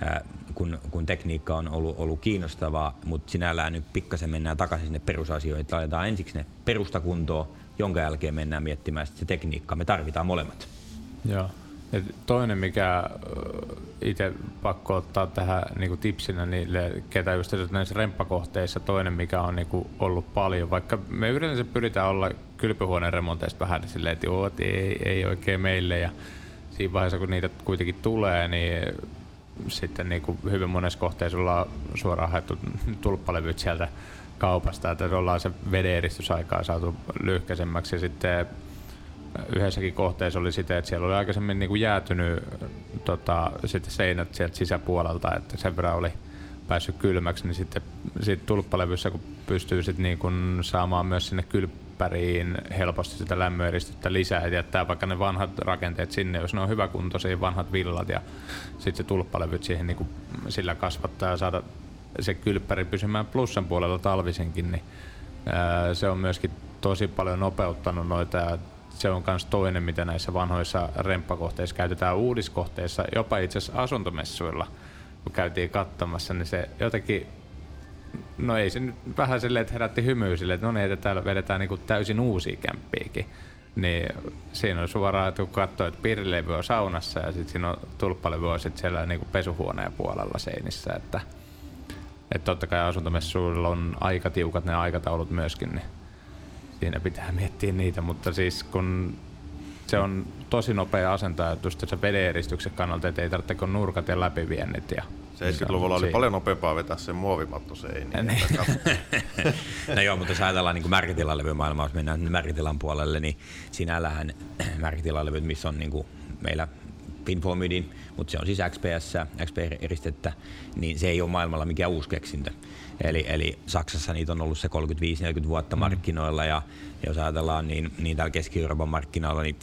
ää, kun, kun tekniikka on ollut, ollut kiinnostavaa, mutta sinällään nyt pikkasen mennään takaisin sinne perusasioihin, että laitetaan ensiksi ne perustakuntoon, jonka jälkeen mennään miettimään se tekniikka. Me tarvitaan molemmat. Joo. Ja toinen, mikä itse pakko ottaa tähän niin kuin tipsinä niille, ketä just näissä remppakohteissa, toinen, mikä on niin kuin ollut paljon, vaikka me yleensä pyritään olla kylpyhuoneen remonteista vähän silleen, että joo, ei, ei oikein meille, ja siinä vaiheessa, kun niitä kuitenkin tulee, niin sitten niin kuin hyvin monessa kohteessa ollaan suoraan haettu tulppalevyt sieltä kaupasta, että ollaan se vedeeristysaikaa saatu lyhkäisemmäksi. Ja sitten yhdessäkin kohteessa oli sitä, että siellä oli aikaisemmin niin kuin jäätynyt tota, sitten seinät sieltä sisäpuolelta, että sen verran oli päässyt kylmäksi, niin sitten sit tulppalevyssä, kun pystyy sitten niin kuin saamaan myös sinne kylppäriin helposti sitä lämmöeristystä lisää, ja jättää vaikka ne vanhat rakenteet sinne, jos ne on hyväkuntoisia vanhat villat, ja sitten se tulppalevyt siihen niin kuin sillä kasvattaa ja saada se kylppäri pysymään plussan puolella talvisinkin, niin se on myöskin tosi paljon nopeuttanut noita se on myös toinen, mitä näissä vanhoissa remppakohteissa käytetään uudiskohteissa, jopa itse asiassa asuntomessuilla, kun käytiin katsomassa, niin se jotenkin No ei se nyt vähän silleen, että herätti hymyä silleen, että no niin, että täällä vedetään niin täysin uusia kämppiäkin. Niin siinä on suoraan, että kun katsoo, että piirilevy on saunassa ja sitten siinä on tulppalevy on sit siellä niin pesuhuoneen puolella seinissä. Että, että totta kai asuntomessuilla on aika tiukat ne aikataulut myöskin, niin siinä pitää miettiä niitä, mutta siis kun se on tosi nopea asentaa just se vedeeristyksen kannalta, että ei tarvitse kun nurkat ja läpiviennit. Ja 70-luvulla oli paljon nopeampaa vetää sen muovimatto seiniin. Niin. [laughs] no joo, mutta jos ajatellaan niin märkitilalevymaailmaa, jos mennään märkitilan puolelle, niin sinällähän [clears throat] märkitilallevyt, missä on niin kuin meillä Pinformidin, mutta se on siis XPS, XP-eristettä, niin se ei ole maailmalla mikään uusi keksintö. Eli, eli Saksassa niitä on ollut se 35-40 vuotta mm. markkinoilla ja jos ajatellaan, niin, niin täällä Keski-Euroopan markkinoilla niin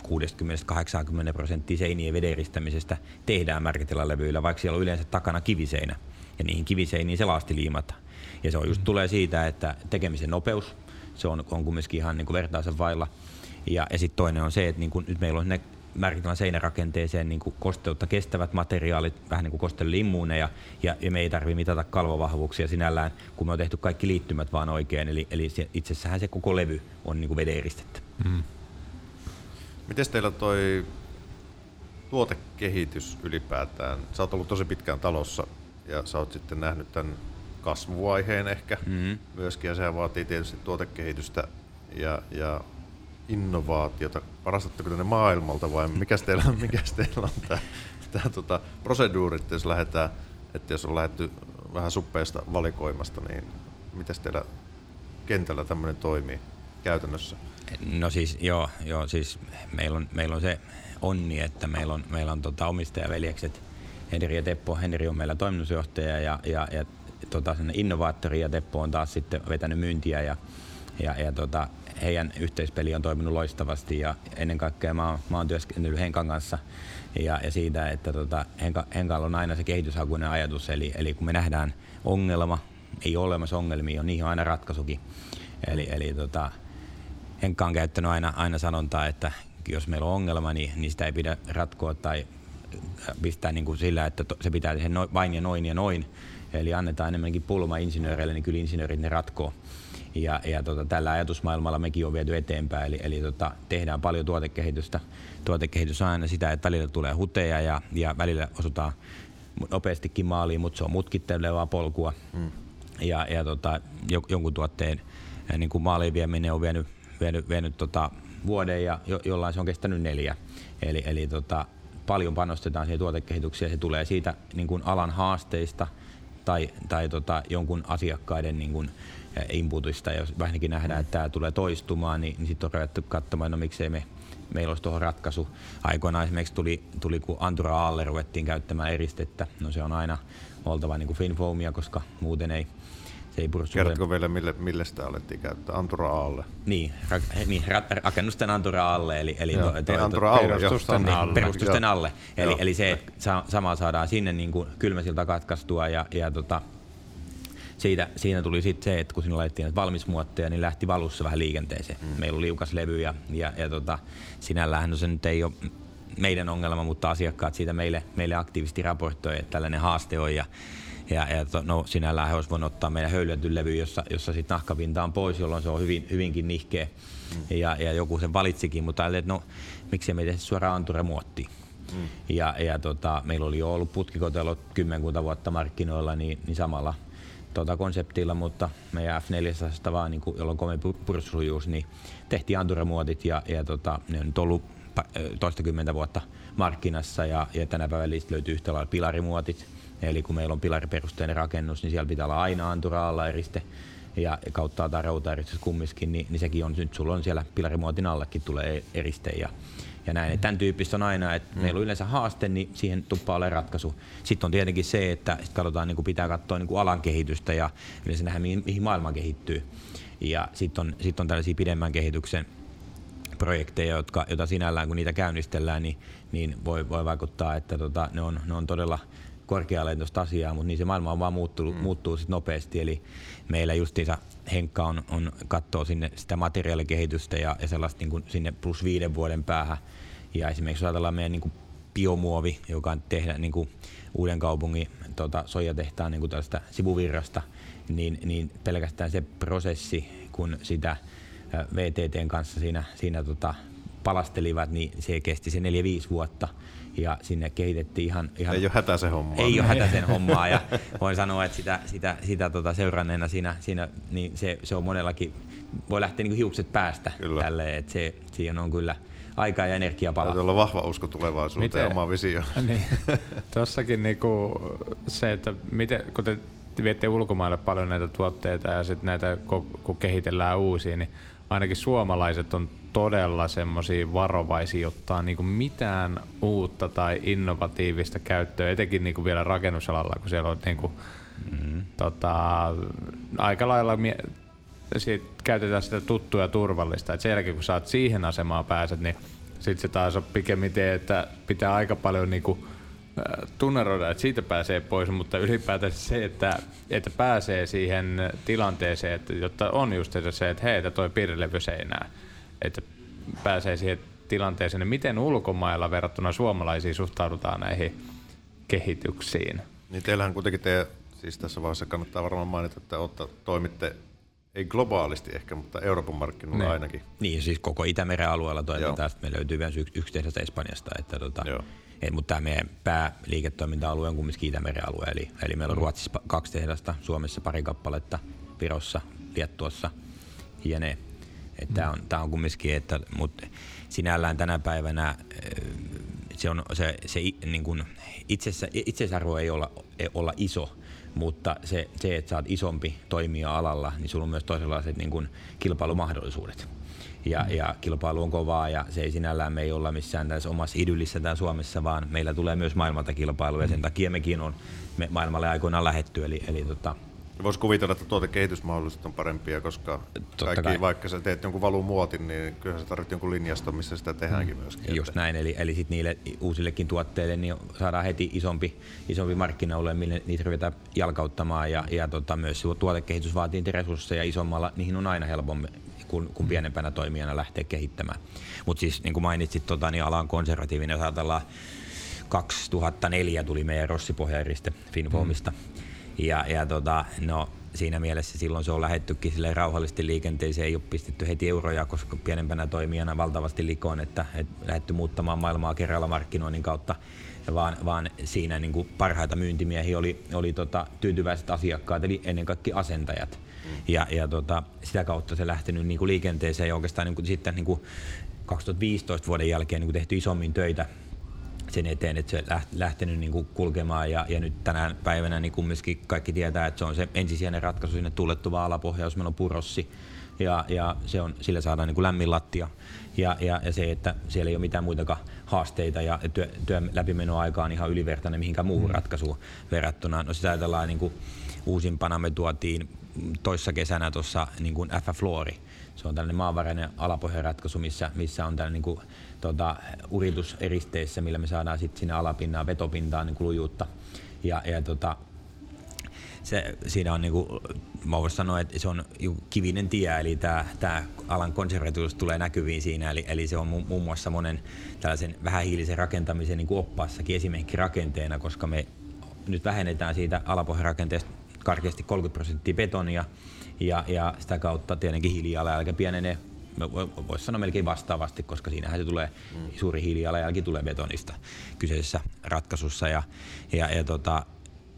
60-80 prosenttia seinien vederistämisestä tehdään märkitilalevyillä, vaikka siellä on yleensä takana kiviseinä ja niihin kiviseiniin se laasti liimataan. Ja se on just mm. tulee siitä, että tekemisen nopeus, se on, on kumminkin ihan niin kuin vertaisen vailla. Ja, ja sitten toinen on se, että niin kun, nyt meillä on ne määritellään seinärakenteeseen niin kuin kosteutta kestävät materiaalit, vähän niin kuin kostelimmuuneja, ja, ja me ei tarvitse mitata kalvovahvuuksia sinällään, kun me on tehty kaikki liittymät vaan oikein, eli, eli se, itsessähän se koko levy on niin kuin vedeeristettä. Mm. Miten teillä toi tuotekehitys ylipäätään? Sä oot ollut tosi pitkään talossa ja sä oot sitten nähnyt tämän kasvuvaiheen ehkä mm-hmm. myöskin, ja sehän vaatii tietysti tuotekehitystä ja, ja innovaatiota? Varastatteko ne maailmalta vai mikä teillä, mikä teillä on tämä, tämä tota, proseduuri, jos lähdetään, että jos on lähdetty vähän suppeasta valikoimasta, niin miten teillä kentällä tämmöinen toimii käytännössä? No siis joo, joo siis meillä on, meillä on se onni, että meillä on, meillä on tota omistajaveljekset Henri ja Teppo. Henri on meillä toimitusjohtaja ja, ja, ja tota, innovaattori ja Teppo on taas sitten vetänyt myyntiä ja, ja, ja tota, heidän yhteispeli on toiminut loistavasti ja ennen kaikkea mä oon, mä oon työskennellyt Henkan kanssa ja, ja siitä, että tota, Henka, Henkalla on aina se kehityshakuinen ajatus, eli, eli kun me nähdään ongelma, ei ole olemassa ongelmia, on niihin aina ratkaisukin. Eli, eli tota, Henkka on käyttänyt aina, aina sanontaa, että jos meillä on ongelma, niin, niin sitä ei pidä ratkoa tai pistää niin kuin sillä, että to, se pitää tehdä noin, vain ja noin ja noin. Eli annetaan enemmänkin pulma insinööreille, niin kyllä insinöörit ne ratkoo. Ja, ja tota, tällä ajatusmaailmalla mekin on viety eteenpäin, eli, eli tota, tehdään paljon tuotekehitystä. Tuotekehitys on aina sitä, että välillä tulee huteja ja, ja välillä osutaan nopeastikin maaliin, mutta se on mutkittelevaa polkua. Hmm. Ja, ja tota, jonkun tuotteen niin kuin maaliin vieminen on vienyt vienyt, vienyt tota vuoden ja jo, jollain se on kestänyt neljä. Eli, eli tota, paljon panostetaan siihen tuotekehitykseen. Se tulee siitä niin kuin alan haasteista tai, tai tota, jonkun asiakkaiden niin kuin inputista. Jos vähänkin nähdään, että tämä tulee toistumaan, niin, niin sitten on ruvettu katsomaan, no miksei me meillä olisi tuohon ratkaisu. Aikoinaan esimerkiksi tuli, tuli kun Antura Alle ruvettiin käyttämään eristettä. No se on aina oltava niin kuin Finfoamia, koska muuten ei, ei pursu. Kerrotko vielä, mille, mille sitä alettiin käyttää? Antura Alle? Niin, ra, niin ra, rakennusten Antura Alle. Eli, eli Joo, to, to, Antura Alle, perustusten niin, alle. perustusten Joo. alle. Eli, Joo. eli se, että sa, sama saadaan sinne niin kuin kylmäsiltä katkaistua ja, ja tota, siitä, siinä tuli sitten se, että kun sinne laitettiin valmismuotteja, niin lähti valussa vähän liikenteeseen. Mm. Meillä oli liukas levy ja, ja, ja tota, sinällään no se nyt ei ole meidän ongelma, mutta asiakkaat siitä meille, meille aktiivisesti raportoi, että tällainen haaste on ja ja, ja to, no, sinällään he olisivat voineet ottaa meidän höylätyn levy, jossa, jossa sitten nahkapinta on pois, jolloin se on hyvin, hyvinkin nihkeä. Mm. Ja, ja, joku sen valitsikin, mutta ajattelin, että no miksi me tehdä suoraan Anture-muottiin. Mm. Ja, ja tota, meillä oli jo ollut putkikotelot kymmenkunta vuotta markkinoilla, niin, niin samalla tota konseptilla, mutta meidän F400 vaan, niin kuin, jolla on komea niin tehtiin Anture-muotit ja, ja tota, ne on nyt ollut toistakymmentä vuotta markkinassa ja, ja tänä päivänä niistä löytyy yhtä lailla pilarimuotit. Eli kun meillä on pilariperusteinen rakennus, niin siellä pitää olla aina Antura alla eriste ja kautta jotain rautaeristys kumminkin, niin, niin sekin on nyt sulla on siellä pilarimuotin allekin tulee eriste ja, ja näin. Et tämän tyyppistä on aina, että mm. meillä on yleensä haaste, niin siihen tuppaa ole ratkaisu. Sitten on tietenkin se, että sit katsotaan, niin kuin pitää katsoa niin kuin alan kehitystä ja yleensä nähdä, mihin, mihin maailma kehittyy. Ja sitten on, sit on tällaisia pidemmän kehityksen projekteja, jotka, joita sinällään kun niitä käynnistellään, niin, niin voi, voi vaikuttaa, että tota, ne, on, ne on todella korkealentoista asiaa, mutta niin se maailma on vaan muuttunut, mm. muuttuu sit nopeasti. Eli meillä justiinsa Henkka on, on katsoo sinne sitä materiaalikehitystä ja, ja sellaista niin kuin sinne plus viiden vuoden päähän. Ja esimerkiksi jos ajatellaan meidän niin kuin biomuovi, joka on tehdä niin kuin uuden kaupungin tota, soijatehtaan niin kuin tästä sivuvirrasta, niin, niin pelkästään se prosessi, kun sitä VTTn kanssa siinä, siinä tota, palastelivat, niin se kesti se 4-5 vuotta ja sinne kehitettiin ihan... ihan Ei ole hätä se homma. ei ole hätä sen [laughs] hommaa ja voin sanoa, että sitä, sitä, sitä tota seuranneena siinä, siinä niin se, se on monellakin, voi lähteä niin hiukset päästä Kyllä. tälleen, että se, siihen on kyllä aikaa ja energiaa Täytyy palaa. olla vahva usko tulevaisuuteen Miten- ja oma visio. [laughs] Niin. [laughs] Tossakin niinku se, että miten, kun te viette ulkomaille paljon näitä tuotteita ja sitten näitä kun, kun kehitellään uusia, niin ainakin suomalaiset on todella semmoisia varovaisia ottaa niinku mitään uutta tai innovatiivista käyttöä, etenkin niinku vielä rakennusalalla, kun siellä on niinku, mm. tota, aika lailla mie- siitä käytetään sitä tuttua ja turvallista. Et sen jälkeen kun saat siihen asemaan pääset, niin sitten se taas on pikemminkin, että pitää aika paljon niinku, äh, tunneroida, että siitä pääsee pois, mutta ylipäätään se, että, että pääsee siihen tilanteeseen, että jotta on just se, että hei, että toi piirilevy seinää, että pääsee siihen tilanteeseen, niin miten ulkomailla verrattuna suomalaisiin suhtaudutaan näihin kehityksiin? Niin teillähän kuitenkin te, siis tässä vaiheessa kannattaa varmaan mainita, että otta, toimitte ei globaalisti ehkä, mutta Euroopan markkinoilla Niin. ainakin. Niin, siis koko Itämeren alueella toimitaan. Sitten me löytyy myös yksi, yksi tehdas Espanjasta. Että tota, Joo. et, mutta tämä meidän pääliiketoiminta-alue on kumminkin Itämeren alue. Eli, eli meillä on Ruotsissa pa- kaksi tehdasta, Suomessa pari kappaletta, Virossa, Liettuossa, jne. Että Tämä on, tää on kumminkin, että, mutta sinällään tänä päivänä ö, se, on, se, se niin kuin itsessä, itsesarvo ei olla, ei olla iso, mutta se, se, että sä oot isompi toimija alalla, niin sulla on myös toisenlaiset niin kuin kilpailumahdollisuudet. Ja, ja kilpailu on kovaa ja se ei sinällään me ei olla missään tässä omassa idyllissä täällä Suomessa, vaan meillä tulee myös maailmalta kilpailu ja sen takia mekin on me maailmalle aikoinaan lähetty. Eli, eli tota, Voisi kuvitella, että tuotekehitysmahdollisuudet on parempia, koska kaikki, kai. vaikka sä teet jonkun valumuotin, niin kyllä sä tarvitset jonkun linjaston, missä sitä tehdäänkin myöskin. Just näin, eli, eli sit niille uusillekin tuotteille niin saadaan heti isompi, isompi markkinaulue, mille niitä ruvetaan jalkauttamaan ja, ja tota, myös tuotekehitys vaatii resursseja isommalla, niihin on aina helpommin kun, kun pienempänä toimijana lähtee kehittämään. Mutta siis niin kuin mainitsit, tota, niin ala on konservatiivinen, jos ajatellaan 2004 tuli meidän rossipohjaeriste Finfoamista. Mm. Ja, ja tota, no, siinä mielessä silloin se on lähettykin sille rauhallisesti liikenteeseen, ei ole pistetty heti euroja, koska pienempänä toimijana valtavasti likoon, että, että lähdetty muuttamaan maailmaa kerralla markkinoinnin kautta, vaan, vaan siinä niin kuin parhaita myyntimiehiä oli, oli tota, tyytyväiset asiakkaat, eli ennen kaikkea asentajat. Ja, ja tota, sitä kautta se lähtenyt niin kuin liikenteeseen ja oikeastaan niin kuin sitten niin kuin 2015 vuoden jälkeen niin kuin tehty isommin töitä sen eteen, että se lähtenyt niin kuin kulkemaan ja, ja nyt tänään päivänä niin kumminkin kaikki tietää, että se on se ensisijainen ratkaisu sinne tullettuva alapohjaus, meillä on purossi ja, ja se on, sillä saadaan niin kuin lämmin lattia ja, ja, ja, se, että siellä ei ole mitään muitakaan haasteita ja työ, työn läpimenoaika on ihan ylivertainen mihinkään muuhun mm. ratkaisuun verrattuna. No sitä ajatellaan niin kuin uusimpana me tuotiin toissa kesänä tuossa niin kuin FF Floori. Se on tällainen maanvarainen alapohjaratkaisu, missä, missä on tällainen niin kuin, tota, urituseristeessä, millä me saadaan sitten sinne alapinnaan, vetopintaan niin lujuutta. Ja, ja tota, se, siinä on niinku, mä voisin sanoa, että se on kivinen tie, eli tämä, tämä alan konservatiivisuus tulee näkyviin siinä, eli, eli se on muun muassa monen tällaisen vähähiilisen rakentamisen niin oppaassakin esimerkki rakenteena, koska me nyt vähennetään siitä alapohjarakenteesta karkeasti 30 prosenttia betonia, ja, ja sitä kautta tietenkin hiilijalanjälki pienenee voisi sanoa melkein vastaavasti, koska siinähän se tulee, mm. suuri hiilijalanjälki tulee betonista kyseisessä ratkaisussa. Ja, ja, ja tota,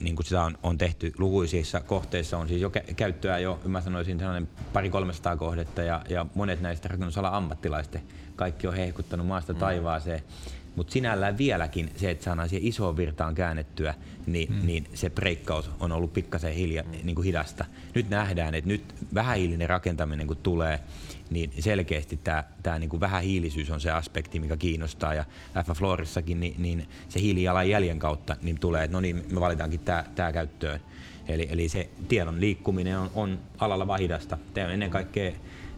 niin kuin sitä on, on tehty lukuisissa kohteissa, on siis jo kä- käyttöä jo, mä sanoisin, sellainen pari 300 kohdetta ja, ja monet näistä rakennusalan ammattilaisten kaikki on hehkuttanut maasta mm. Mutta sinällään vieläkin se, että saadaan siihen isoon virtaan käännettyä, niin, mm. niin se breikkaus on ollut pikkasen hilja, mm. niin kuin hidasta. Nyt nähdään, että nyt vähähiilinen rakentaminen kun tulee, niin selkeästi tämä, tämä niin kuin vähähiilisyys on se aspekti, mikä kiinnostaa. Ja F Florissakin niin, niin se hiilijalanjäljen kautta niin tulee, että no niin, me valitaankin tämä, tämä käyttöön. Eli, eli se tiedon liikkuminen on, on alalla vahidasta. Tämä on ennen kaikkea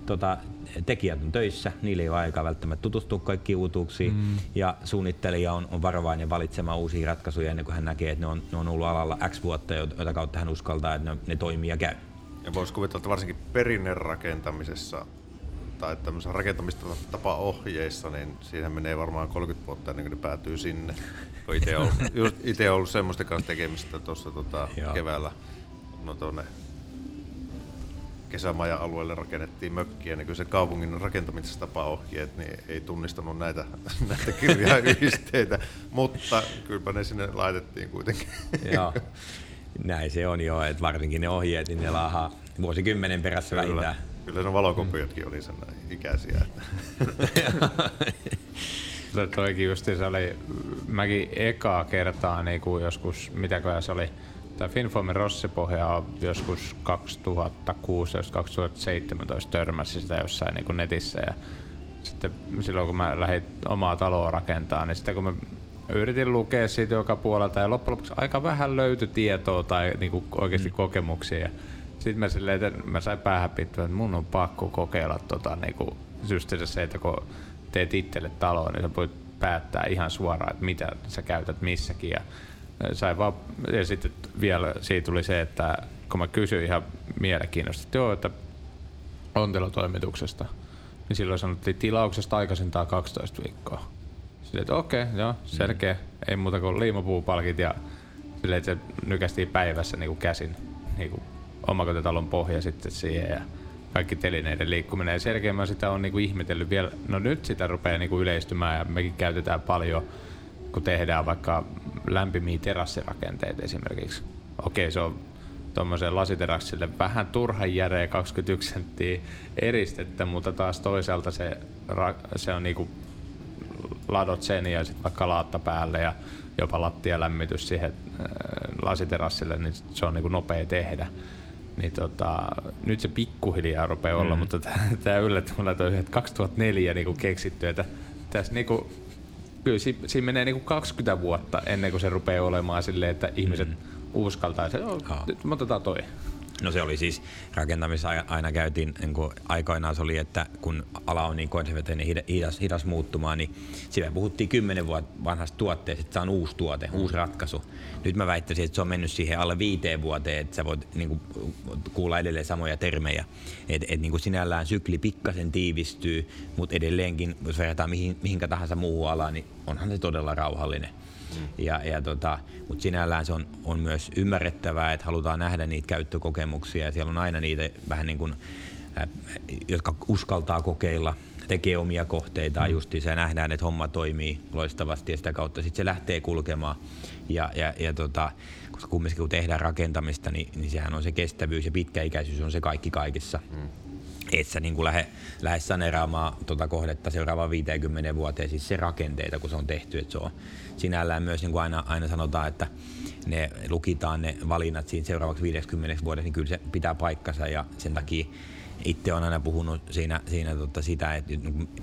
tota, tekijät on töissä, niillä ei ole aikaa välttämättä tutustua kaikkiin uutuuksiin mm. ja suunnittelija on, on varovainen valitsemaan uusia ratkaisuja ennen kuin hän näkee, että ne on, ne on ollut alalla X vuotta, jota kautta hän uskaltaa, että ne, ne toimii ja käy. Ja voisi kuvitella, että varsinkin perinnerakentamisessa tai tämmöisessä rakentamistapa ohjeissa, niin siihen menee varmaan 30 vuotta ennen kuin ne päätyy sinne. Itse [laughs] ollut, ite ollut semmoista kanssa tekemistä tuossa tota, keväällä. No tuonne kesämaja-alueelle rakennettiin mökkiä, niin kyllä se kaupungin rakentamistapaohjeet niin ei tunnistanut näitä, [laughs] näitä kirjayhdisteitä, mutta kylläpä ne sinne laitettiin kuitenkin. Joo, [laughs] näin se on jo, että varsinkin ne ohjeet, niin ne laahaa vuosikymmenen perässä kyllä. vähintään. Kyllä ne valokopiotkin oli sen ikäisiä. [laughs] Toikin just se oli, mäkin ekaa kertaa niin kuin joskus, mitäkö se oli, Tämä rossipohja on joskus 2016-2017 törmäsi sitä jossain niin kuin netissä ja sitten silloin kun mä lähdin omaa taloa rakentamaan, niin sitten kun mä yritin lukea siitä joka puolelta ja loppujen lopuksi aika vähän löytyi tietoa tai niin kuin oikeasti mm. kokemuksia. Sitten mä, silleen, että mä sain päähän pittyä, että mun on pakko kokeilla tota, niin kuin, se, että kun teet itselle taloa, niin sä voit päättää ihan suoraan, että mitä sä käytät missäkin. Ja sai vaan, ja sitten vielä siitä tuli se, että kun mä kysyin ihan mielenkiinnosta, että joo, että ontelotoimituksesta, niin silloin sanottiin tilauksesta aikaisintaan 12 viikkoa. Silleen, että okei, okay, joo, selkeä, mm. ei muuta kuin liimapuupalkit ja silleen, että se nykästiin päivässä niin kuin käsin niin kuin omakotitalon pohja sitten siihen ja kaikki telineiden liikkuminen. Ja selkeä mä sitä on niin kuin ihmetellyt vielä, no nyt sitä rupeaa niin kuin yleistymään ja mekin käytetään paljon kun tehdään vaikka lämpimiä terassirakenteita esimerkiksi. Okei, se on tuommoiseen lasiterassille vähän turhan järeä 21 senttiä eristettä, mutta taas toisaalta se, se on niinku ladot sen ja sitten vaikka laatta päälle ja jopa lattialämmitys siihen äh, lasiterassille, niin se on niinku nopea tehdä. Niin tota, nyt se pikkuhiljaa rupeaa olla, mm. mutta tämä yllätti mulle, että 2004 niinku keksitty, että tässä niinku kyllä si, siinä menee niinku 20 vuotta ennen kuin se rupeaa olemaan silleen, että ihmiset mm. uskaltaa, että nyt me otetaan toi. No se oli siis rakentamissa aina käytiin, niin kuin aikoinaan se oli, että kun ala on niin konservatiivinen hidas, hidas muuttumaan, niin siellä puhuttiin kymmenen vuotta vanhasta tuotteesta, että se on uusi tuote, mm. uusi ratkaisu. Nyt mä väittäisin, että se on mennyt siihen alle viiteen vuoteen, että sä voit niin kuin, kuulla edelleen samoja termejä. Että et, niin kuin sinällään sykli pikkasen tiivistyy, mutta edelleenkin, jos verrataan mihin, mihinkä tahansa muuhun alaan, niin onhan se todella rauhallinen. Mm. Ja, ja tota, mutta sinällään se on, on myös ymmärrettävää, että halutaan nähdä niitä käyttökokemuksia ja siellä on aina niitä vähän niin kuin, äh, jotka uskaltaa kokeilla tekee omia kohteita mm. justi se nähdään, että homma toimii loistavasti ja sitä kautta sitten se lähtee kulkemaan. Ja, ja, ja tota, koska kumminkin kun tehdään rakentamista, niin, niin sehän on se kestävyys ja pitkäikäisyys on se kaikki kaikissa. Mm. Et sä niin lähde, lähde saneeraamaan tuota kohdetta seuraavaan 50 vuoteen, siis se rakenteita, kun se on tehty. Että se on sinällään myös, niin kuin aina, aina sanotaan, että ne lukitaan ne valinnat siinä seuraavaksi 50 vuodeksi, niin kyllä se pitää paikkansa ja sen takia itse olen aina puhunut siinä, siinä tota sitä, että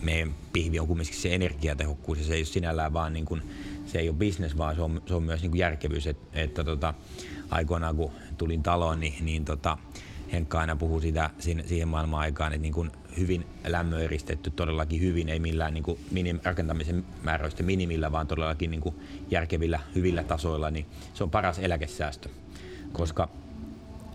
meidän pihvi on kumminkin se energiatehokkuus ja se ei ole sinällään vaan niin kuin, se ei ole business, vaan se on, se on myös niin kuin järkevyys. Et, että tota, aikoinaan kun tulin taloon, niin, niin tota, Henkka aina puhuu sitä siihen maailman aikaan, että niin kuin hyvin lämmöeristetty todellakin hyvin, ei millään niin kuin minim, rakentamisen määräysten minimillä, vaan todellakin niin kuin järkevillä, hyvillä tasoilla, niin se on paras eläkesäästö. Koska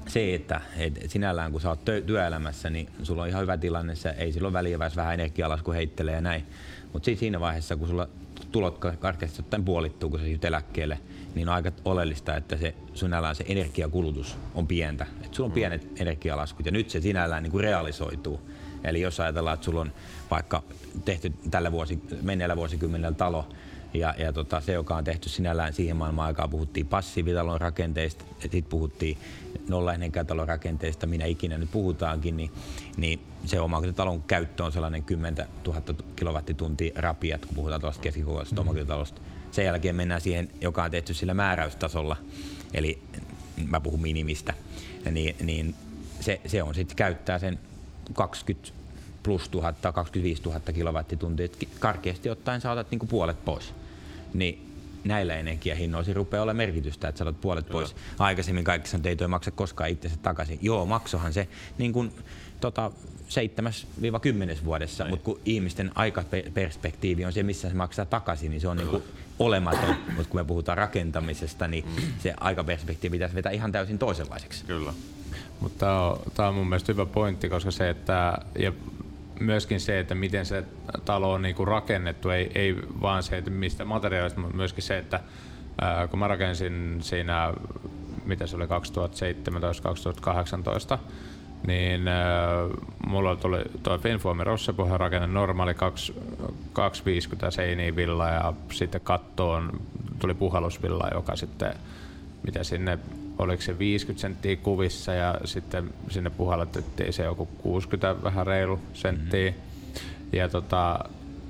se, että et sinällään kun sä oot työelämässä, niin sulla on ihan hyvä tilanne, se ei silloin väliä, jos vähän energialasku heittelee ja näin. Mutta siinä vaiheessa, kun sulla tulot karkeasti ottaen puolittuu, kun sä siirryt eläkkeelle, niin on aika oleellista, että se sinällään se energiakulutus on pientä. Että sulla on mm. pienet energialaskut ja nyt se sinällään niin kuin realisoituu. Eli jos ajatellaan, että sulla on vaikka tehty tällä vuosi, menneellä vuosikymmenellä talo, ja, ja tota, se, joka on tehty sinällään siihen maailman aikaan, puhuttiin passiivitalon rakenteista, sitten puhuttiin nollaenergiatalon rakenteista, minä ikinä nyt puhutaankin, niin, niin se omakotitalon käyttö on sellainen 10 000 kilowattituntia rapiat, kun puhutaan tuosta keskikokoisesta mm. omakotitalosta. Sen jälkeen mennään siihen, joka on tehty sillä määräystasolla, eli mä puhun minimistä, niin, niin se, se on sitten käyttää sen 20 plus 1000, 25 000 kilowattituntia, karkeasti ottaen saatat niinku puolet pois. Niin näillä energiahinnoilla rupeaa olla merkitystä, että saat puolet pois. Aikaisemmin kaikki sanoo, että ei toi maksa koskaan itsensä takaisin. Joo, maksohan se. Niin kuin, tota, 7-10 vuodessa, mutta kun ihmisten aikaperspektiivi on se, missä se maksaa takaisin, niin se on niin kuin olematon. Mutta kun me puhutaan rakentamisesta, niin mm. se aikaperspektiivi pitäisi vetää ihan täysin toisenlaiseksi. Kyllä. Mutta tämä on, on mun mielestä hyvä pointti, koska se, että ja myöskin se, että miten se talo on niin kuin rakennettu, ei, ei vaan se, että mistä materiaalista, mutta myöskin se, että ää, kun mä rakensin siinä, mitä se oli 2017-2018, niin ää, mulla tuli tuo Finfoamin Rossepohjan rakenne normaali 250 seiniä villa ja sitten kattoon tuli puhallusvilla, joka sitten, mitä sinne oliko se 50 senttiä kuvissa ja sitten sinne puhallettiin se joku 60 vähän reilu senttiä. Mm-hmm. Ja tota,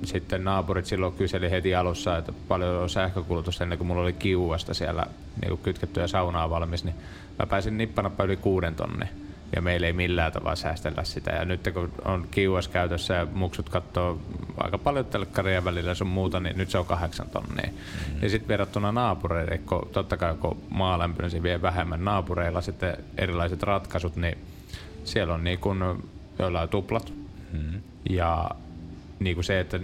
sitten naapurit silloin kyseli heti alussa, että paljon on sähkökulutus ennen kuin mulla oli kiuvasta siellä niin kytkettyä saunaa valmis, niin mä pääsin nippanappa yli kuuden tonnin ja meillä ei millään tavalla säästellä sitä. Ja nyt kun on kiuas käytössä ja muksut katsoo aika paljon telkkaria välillä sun muuta, niin nyt se on kahdeksan tonnia. Mm-hmm. Ja sitten verrattuna naapureille, kun totta kai kun maalämpö, niin vie vähemmän naapureilla sitten erilaiset ratkaisut, niin siellä on niin kuin joillain tuplat. Mm-hmm. Ja niin kuin se, että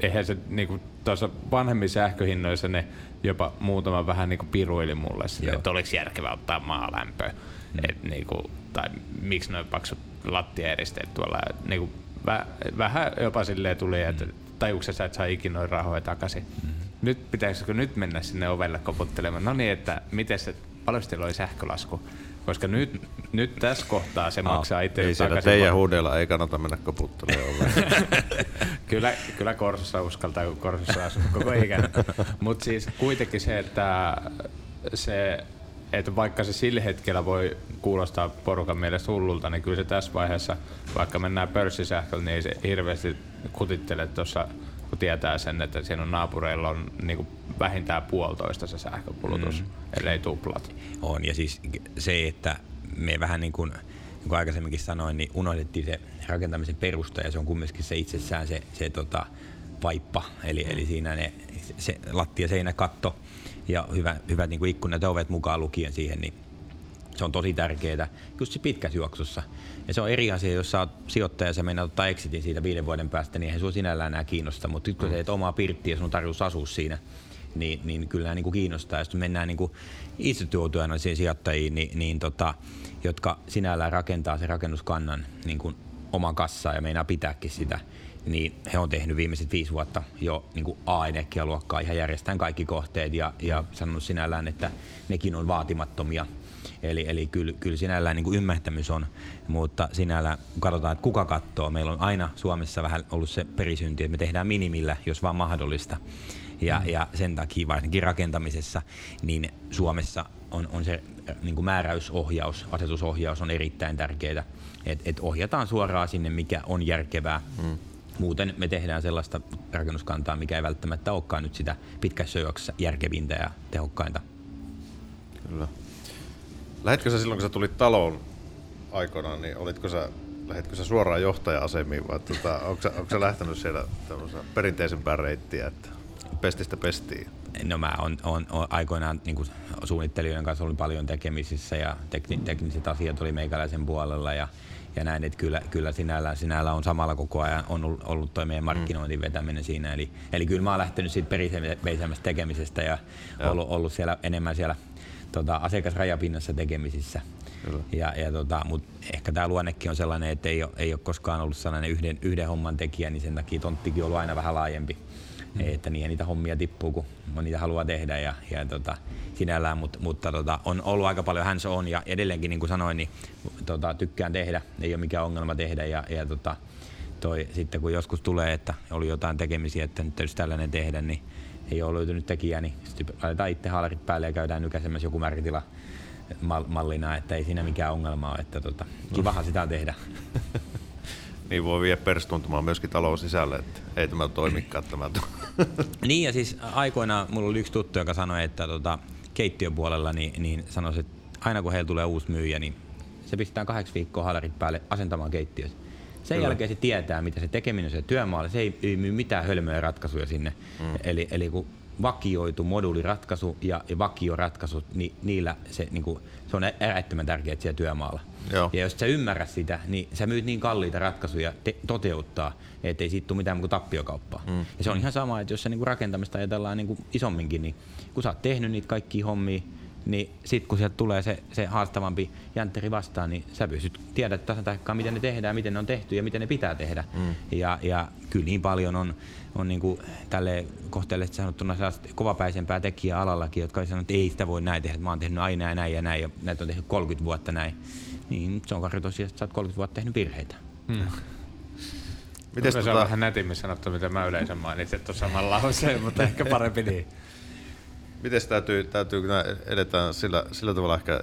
eihän se niin kuin tuossa vanhemmissa sähköhinnoissa ne jopa muutama vähän niin kuin piruili mulle, sitä, että oliko järkevää ottaa maalämpöä. Mm. Et, niin kuin, tai miksi noin paksut lattiaeristeet tuolla. Niin kuin, väh, vähän jopa silleen tuli, että mm. tajuuksessa sä et saa ikinä noin rahoja takaisin. Mm. Nyt pitäisikö nyt mennä sinne ovelle koputtelemaan? No niin, että miten se, paljon oli sähkölasku? Koska nyt, nyt tässä kohtaa se no, maksaa itse Ei siellä teidän huudella ei kannata mennä koputtelemaan [laughs] kyllä, kyllä Korsossa uskaltaa, kun Korsossa asuu koko ikänä. [laughs] Mutta siis kuitenkin se, että se että vaikka se sillä hetkellä voi kuulostaa porukan mielestä hullulta, niin kyllä se tässä vaiheessa, vaikka mennään pörssisähköllä, niin ei se hirveästi kutittele tuossa, kun tietää sen, että siinä on naapureilla on niin kuin vähintään puolitoista se sähkökulutus, mm. ellei tuplat. On, ja siis se, että me vähän niin kuin, niin kuin aikaisemminkin sanoin, niin unohdettiin se rakentamisen perusta, ja se on kumminkin se itsessään se, se tota, vaippa, eli, eli siinä ne, se lattia, seinä, katto, ja hyvä, hyvät niin kuin ikkunat ja ovet mukaan lukien siihen, niin se on tosi tärkeää just se pitkässä juoksussa. Ja se on eri asia, jos sä oot sijoittaja ja sä ottaa exitin siitä viiden vuoden päästä, niin eihän sua sinällään enää kiinnosta. Mutta nyt kun mm. sä omaa pirttiä ja sun tarjous asua siinä, niin, niin kyllä nämä niin kuin kiinnostaa. Ja sitten mennään niin kuin instituutioiden sijoittajiin, niin, niin tota, jotka sinällään rakentaa sen rakennuskannan niin kuin oman kassaan ja meinaa pitääkin sitä, niin he on tehnyt viimeiset viisi vuotta jo niin A-energialuokkaa ihan järjestään kaikki kohteet ja, ja sanonut sinällään, että nekin on vaatimattomia. Eli, eli kyllä, kyllä sinällään niin ymmärtämys on, mutta sinällään kun katsotaan, että kuka katsoo. Meillä on aina Suomessa vähän ollut se perisynti, että me tehdään minimillä, jos vaan mahdollista. Ja, mm. ja sen takia varsinkin rakentamisessa, niin Suomessa on, on se niin kuin määräysohjaus, asetusohjaus on erittäin tärkeää, että et ohjataan suoraan sinne, mikä on järkevää. Mm. Muuten me tehdään sellaista rakennuskantaa, mikä ei välttämättä olekaan nyt sitä pitkässä juoksussa järkevintä ja tehokkainta. Kyllä. Lähetkö sä silloin, kun sä tulit taloon aikoinaan, niin olitko sä, lähetkö sä suoraan johtaja-asemiin vai tota, onko, sä, onko sä lähtenyt siellä perinteisempää reittiä, että pestistä pestiin? No mä on, on, on aikoinaan niin kuin suunnittelijoiden kanssa olin paljon tekemisissä ja tekni, tekniset asiat oli meikäläisen puolella ja, ja näin, että kyllä, kyllä sinällä, sinällä on samalla koko ajan on ollut, ollut toi meidän markkinointin vetäminen siinä. Eli, eli kyllä mä oon lähtenyt siitä periseisemmästä tekemisestä ja, ja. Ollut, ollut siellä enemmän siellä tota, asiakasrajapinnassa tekemisissä. Ja, ja tota, mutta ehkä tämä luonnekin on sellainen, että ei ole, ei ole koskaan ollut sellainen yhden, yhden homman tekijä, niin sen takia tonttikin on ollut aina vähän laajempi. Mm. Että niihin niitä hommia tippuu, kun niitä haluaa tehdä ja, ja tota, sinällään, mutta, mutta tota, on ollut aika paljon hands on ja edelleenkin niin kuin sanoin, niin tota, tykkään tehdä, ei ole mikään ongelma tehdä ja, ja tota, toi, sitten kun joskus tulee, että oli jotain tekemisiä, että nyt täytyisi tällainen tehdä, niin ei ole löytynyt tekijää, niin sitten laitetaan itse haalarit päälle ja käydään nykäisemässä joku märkitila mallina, että ei siinä mikään ongelma ole, että tota, kivahan sitä tehdä. [laughs] niin voi vie perstuntumaan myöskin talon sisälle, että ei tämä toimikaan tämä. [laughs] niin ja siis aikoinaan mulla oli yksi tuttu, joka sanoi, että tota, keittiön puolella niin, niin sanoi, että aina kun heillä tulee uusi myyjä, niin se pistetään kahdeksi viikkoa haalarit päälle asentamaan keittiössä. Sen Kyllä. jälkeen se tietää, mitä se tekeminen se työmaalla. Se ei, ei myy mitään hölmöjä ratkaisuja sinne. Mm. Eli, eli kun vakioitu moduuliratkaisu ja, ja vakioratkaisut, niin niillä se, niin kuin, se on äärettömän tärkeää siellä työmaalla. Joo. Ja jos sä ymmärrät sitä, niin sä myyt niin kalliita ratkaisuja te- toteuttaa, ettei siitä tule mitään kuin tappiokauppaa. Mm. Ja se on ihan sama, että jos sä niin kuin rakentamista ajatellaan niin kuin isomminkin, niin kun sä oot tehnyt niitä kaikki hommia, niin sitten kun sieltä tulee se, se haastavampi jäntteri vastaan, niin sä pystyt tiedät tasan tarkkaan, miten ne tehdään, miten ne on tehty ja miten ne pitää tehdä. Mm. Ja, ja kyllä niin paljon on, on niin kuin tälle kohteellisesti sanottuna kovapäisempää tekijää alallakin, jotka sanonut, että ei sitä voi näin tehdä, mä oon tehnyt aina ja näin ja näin ja näitä on tehnyt 30 vuotta näin. Niin se on karri tosiaan, että sä oot 30 vuotta tehnyt virheitä. Hmm. Miten se tota... on vähän nätimmin sanottu, mitä mä yleensä mainitsin tuossa samalla lauseen, [laughs] mutta ehkä parempi niin. Miten täytyy, täytyy kun edetään sillä, sillä tavalla ehkä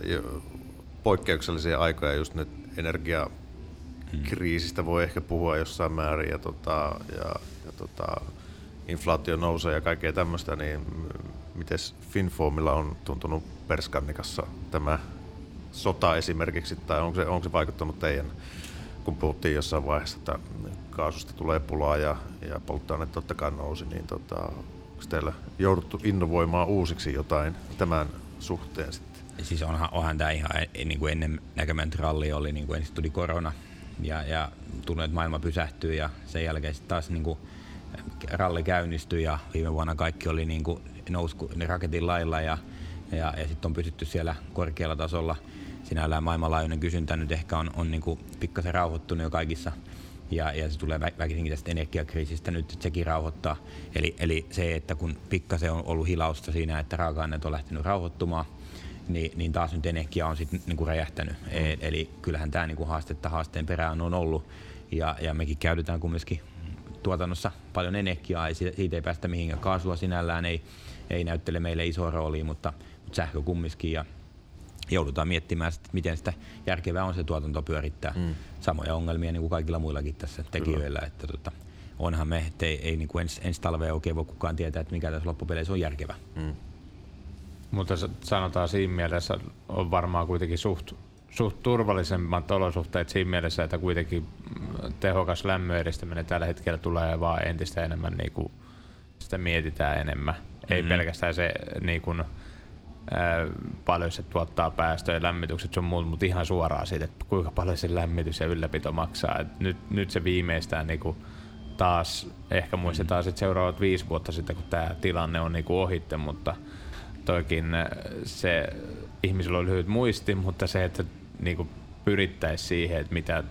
poikkeuksellisia aikoja just nyt energiakriisistä voi ehkä puhua jossain määrin ja, tota, ja, ja tota, inflaatio nousee ja kaikkea tämmöistä, niin miten Finformilla on tuntunut Perskannikassa tämä sota esimerkiksi, tai onko se, onko se vaikuttanut teidän, kun puhuttiin jossain vaiheessa, että kaasusta tulee pulaa ja, ja polttoaine totta kai nousi, niin tota, Onko teillä jouduttu innovoimaan uusiksi jotain tämän suhteen sitten? Siis onhan, onhan tämä ihan e, niin kuin ennen näkemään ralli oli, niin kuin ensin tuli korona ja, ja tunnut, että maailma pysähtyy ja sen jälkeen sitten taas niin kuin ralli käynnistyi ja viime vuonna kaikki oli niin kuin nousu ne raketin lailla ja, ja, ja sitten on pysytty siellä korkealla tasolla. Sinällään maailmanlaajuinen kysyntä nyt ehkä on, on niin pikkasen rauhoittunut jo kaikissa ja, ja se tulee väkisinkin tästä energiakriisistä nyt, että sekin rauhoittaa. Eli, eli se, että kun pikkasen on ollut hilausta siinä, että raaka-aineet on lähtenyt rauhoittumaan, niin, niin taas nyt energia on sitten niinku räjähtänyt. Mm. E, eli kyllähän tämä niinku haastetta haasteen perään on ollut. Ja, ja mekin käytetään kumminkin tuotannossa paljon energiaa, ei siitä ei päästä mihinkään. Kaasua sinällään ei, ei näyttele meille isoa roolia, mutta, mutta sähkö kumminkin. Ja, joudutaan miettimään, että miten sitä järkevää on se tuotanto pyörittää. Mm. Samoja ongelmia niin kuin kaikilla muillakin tässä tekijöillä. Että tota, onhan me, että ei, ei niin kuin ens, ensi talvea oikein voi kukaan tietää, että mikä tässä loppupeleissä on järkevä. Mm. Mutta sanotaan siinä mielessä on varmaan kuitenkin suht, suht turvallisemmat olosuhteet siinä mielessä, että kuitenkin tehokas lämmön edistäminen tällä hetkellä tulee vaan entistä enemmän, niin kuin sitä mietitään enemmän. Mm-hmm. Ei pelkästään se niin kuin, paljon se tuottaa päästöjä, lämmitykset sun muut, mutta ihan suoraan siitä, että kuinka paljon se lämmitys ja ylläpito maksaa. Et nyt, nyt se viimeistään niinku taas, ehkä muistetaan sitten seuraavat viisi vuotta sitten, kun tämä tilanne on niinku ohitte, mutta toikin se ihmisillä on lyhyt muisti, mutta se, että niinku pyrittäisiin siihen, että mitä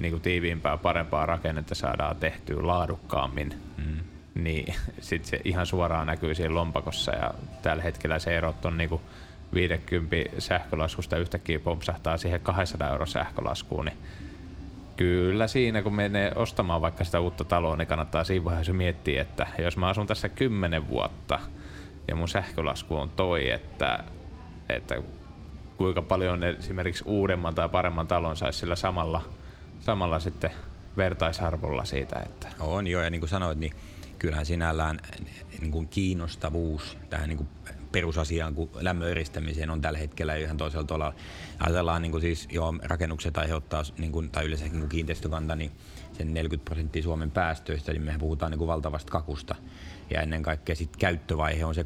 niinku tiiviimpää, parempaa rakennetta saadaan tehtyä laadukkaammin, mm niin [laughs] sitten se ihan suoraan näkyy siinä lompakossa ja tällä hetkellä se erot on niinku 50 sähkölaskusta yhtäkkiä pompsahtaa siihen 200 euro sähkölaskuun, niin kyllä siinä kun menee ostamaan vaikka sitä uutta taloa, niin kannattaa siinä vaiheessa miettiä, että jos mä asun tässä 10 vuotta ja mun sähkölasku on toi, että, että kuinka paljon esimerkiksi uudemman tai paremman talon saisi sillä samalla, samalla sitten vertaisarvolla siitä. Että. On joo, ja niin kuin sanoit, niin kyllähän sinällään niin kuin kiinnostavuus tähän niin kuin perusasiaan kuin lämmön eristämiseen on tällä hetkellä ihan toisella tuolla. Ajatellaan niin kuin siis, joo, rakennukset aiheuttaa, niin kuin, tai yleensä niin kuin kiinteistökanta, niin sen 40 prosenttia Suomen päästöistä, niin mehän puhutaan niin kuin valtavasta kakusta. Ja ennen kaikkea sit käyttövaihe on se 25-26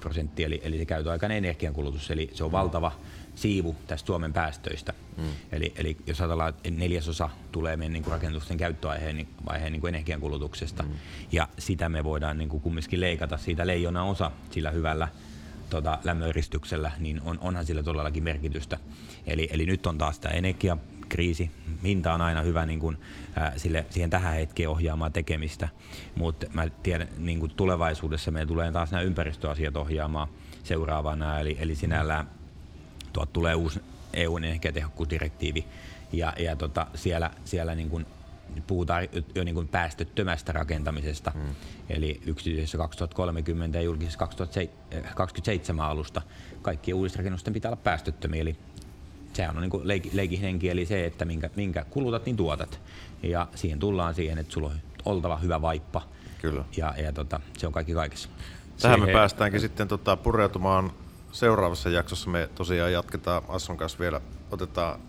prosenttia, eli, eli se käytöaikainen energiankulutus, eli se on valtava siivu tästä Suomen päästöistä. Mm. Eli, eli jos ajatellaan, että neljäsosa tulee meidän niin kuin rakennusten käyttöaiheen niin, vaiheen niin kuin energiankulutuksesta, mm. ja sitä me voidaan niin kuin kumminkin leikata siitä leijona osa sillä hyvällä tota, lämmöeristyksellä, niin on, onhan sillä todellakin merkitystä. Eli, eli nyt on taas tämä energiakriisi. Hinta on aina hyvä niin kuin, ää, sille, siihen tähän hetkeen ohjaamaan tekemistä, mutta mä tiedän, niin kuin tulevaisuudessa meillä tulee taas nämä ympäristöasiat ohjaamaan seuraavana, eli, eli sinällään tuot tulee uusi EUn energiatehokkuusdirektiivi ja, ja tota, siellä, siellä niin kuin puhutaan jo niin kuin päästöttömästä rakentamisesta, hmm. eli yksityisessä 2030 ja julkisessa 2027 alusta kaikkien uudisrakennusten pitää olla päästöttömiä, eli sehän on niin kuin leik- leikin henki, eli se, että minkä, minkä kulutat, niin tuotat. Ja siihen tullaan siihen, että sulla on oltava hyvä vaippa. Kyllä. Ja, ja tota, se on kaikki kaikessa. Tähän siihen... me päästäänkin sitten tota, pureutumaan seuraavassa jaksossa me tosiaan jatketaan Asson kanssa vielä. Otetaan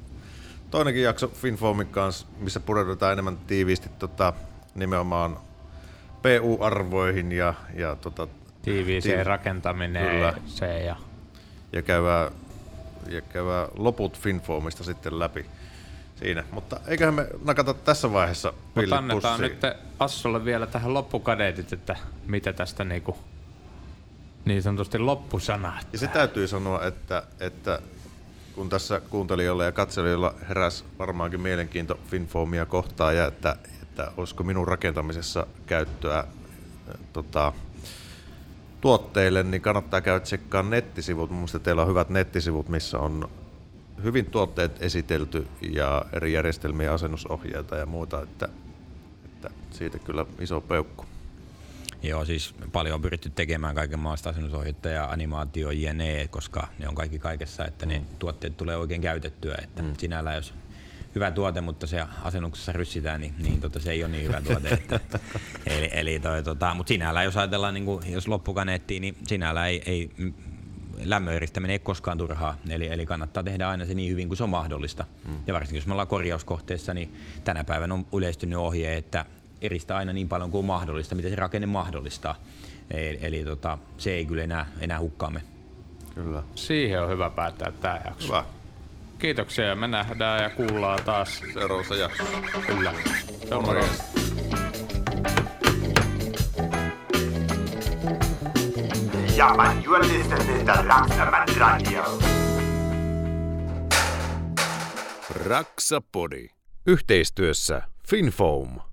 toinenkin jakso Finfoamin kanssa, missä pureudutaan enemmän tiiviisti tota, nimenomaan PU-arvoihin ja, ja tota, tiiviiseen tiivi- rakentaminen kyllä. se ja... Ja käydään, ja käydään loput Finfoamista sitten läpi siinä. Mutta eiköhän me nakata tässä vaiheessa Mutta annetaan pussiin. nyt Assolle vielä tähän loppukadeetit, että mitä tästä niinku niin sanotusti loppusana. Ja se täytyy sanoa, että, että kun tässä kuuntelijoilla ja katselijoilla heräs varmaankin mielenkiinto Finfoamia kohtaan ja että, että olisiko minun rakentamisessa käyttöä tota, tuotteille, niin kannattaa käydä tsekkaa nettisivut. Mun mielestä teillä on hyvät nettisivut, missä on hyvin tuotteet esitelty ja eri järjestelmiä, asennusohjeita ja muuta, että, että siitä kyllä iso peukku. Joo, siis paljon on pyritty tekemään kaiken maasta asennusohjetta ja animaatio jne, koska ne on kaikki kaikessa, että ne tuotteet tulee oikein käytettyä. Että mm. sinällään jos hyvä tuote, mutta se asennuksessa ryssitään, niin, niin tota, se ei ole niin hyvä tuote. Että, [laughs] eli, eli toi, tota, mutta sinällään, jos ajatellaan, niin kuin, jos loppukaneettiin, niin sinällään ei, ei lämmöeristäminen ei koskaan turhaa, eli, eli kannattaa tehdä aina se niin hyvin kuin se on mahdollista. Mm. Ja varsinkin jos me ollaan korjauskohteessa, niin tänä päivänä on yleistynyt ohje, että eristää aina niin paljon kuin mahdollista, mitä se rakenne mahdollistaa. Eli, eli tota, se ei kyllä enää, enää hukkaamme. Kyllä. Siihen on hyvä päättää tämä jakso. Hyvä. Kiitoksia ja me nähdään ja kuullaan taas seuraavassa jaksossa. Kyllä. Se on Ja, man, Radio. Raksapodi. Yhteistyössä FinFoam.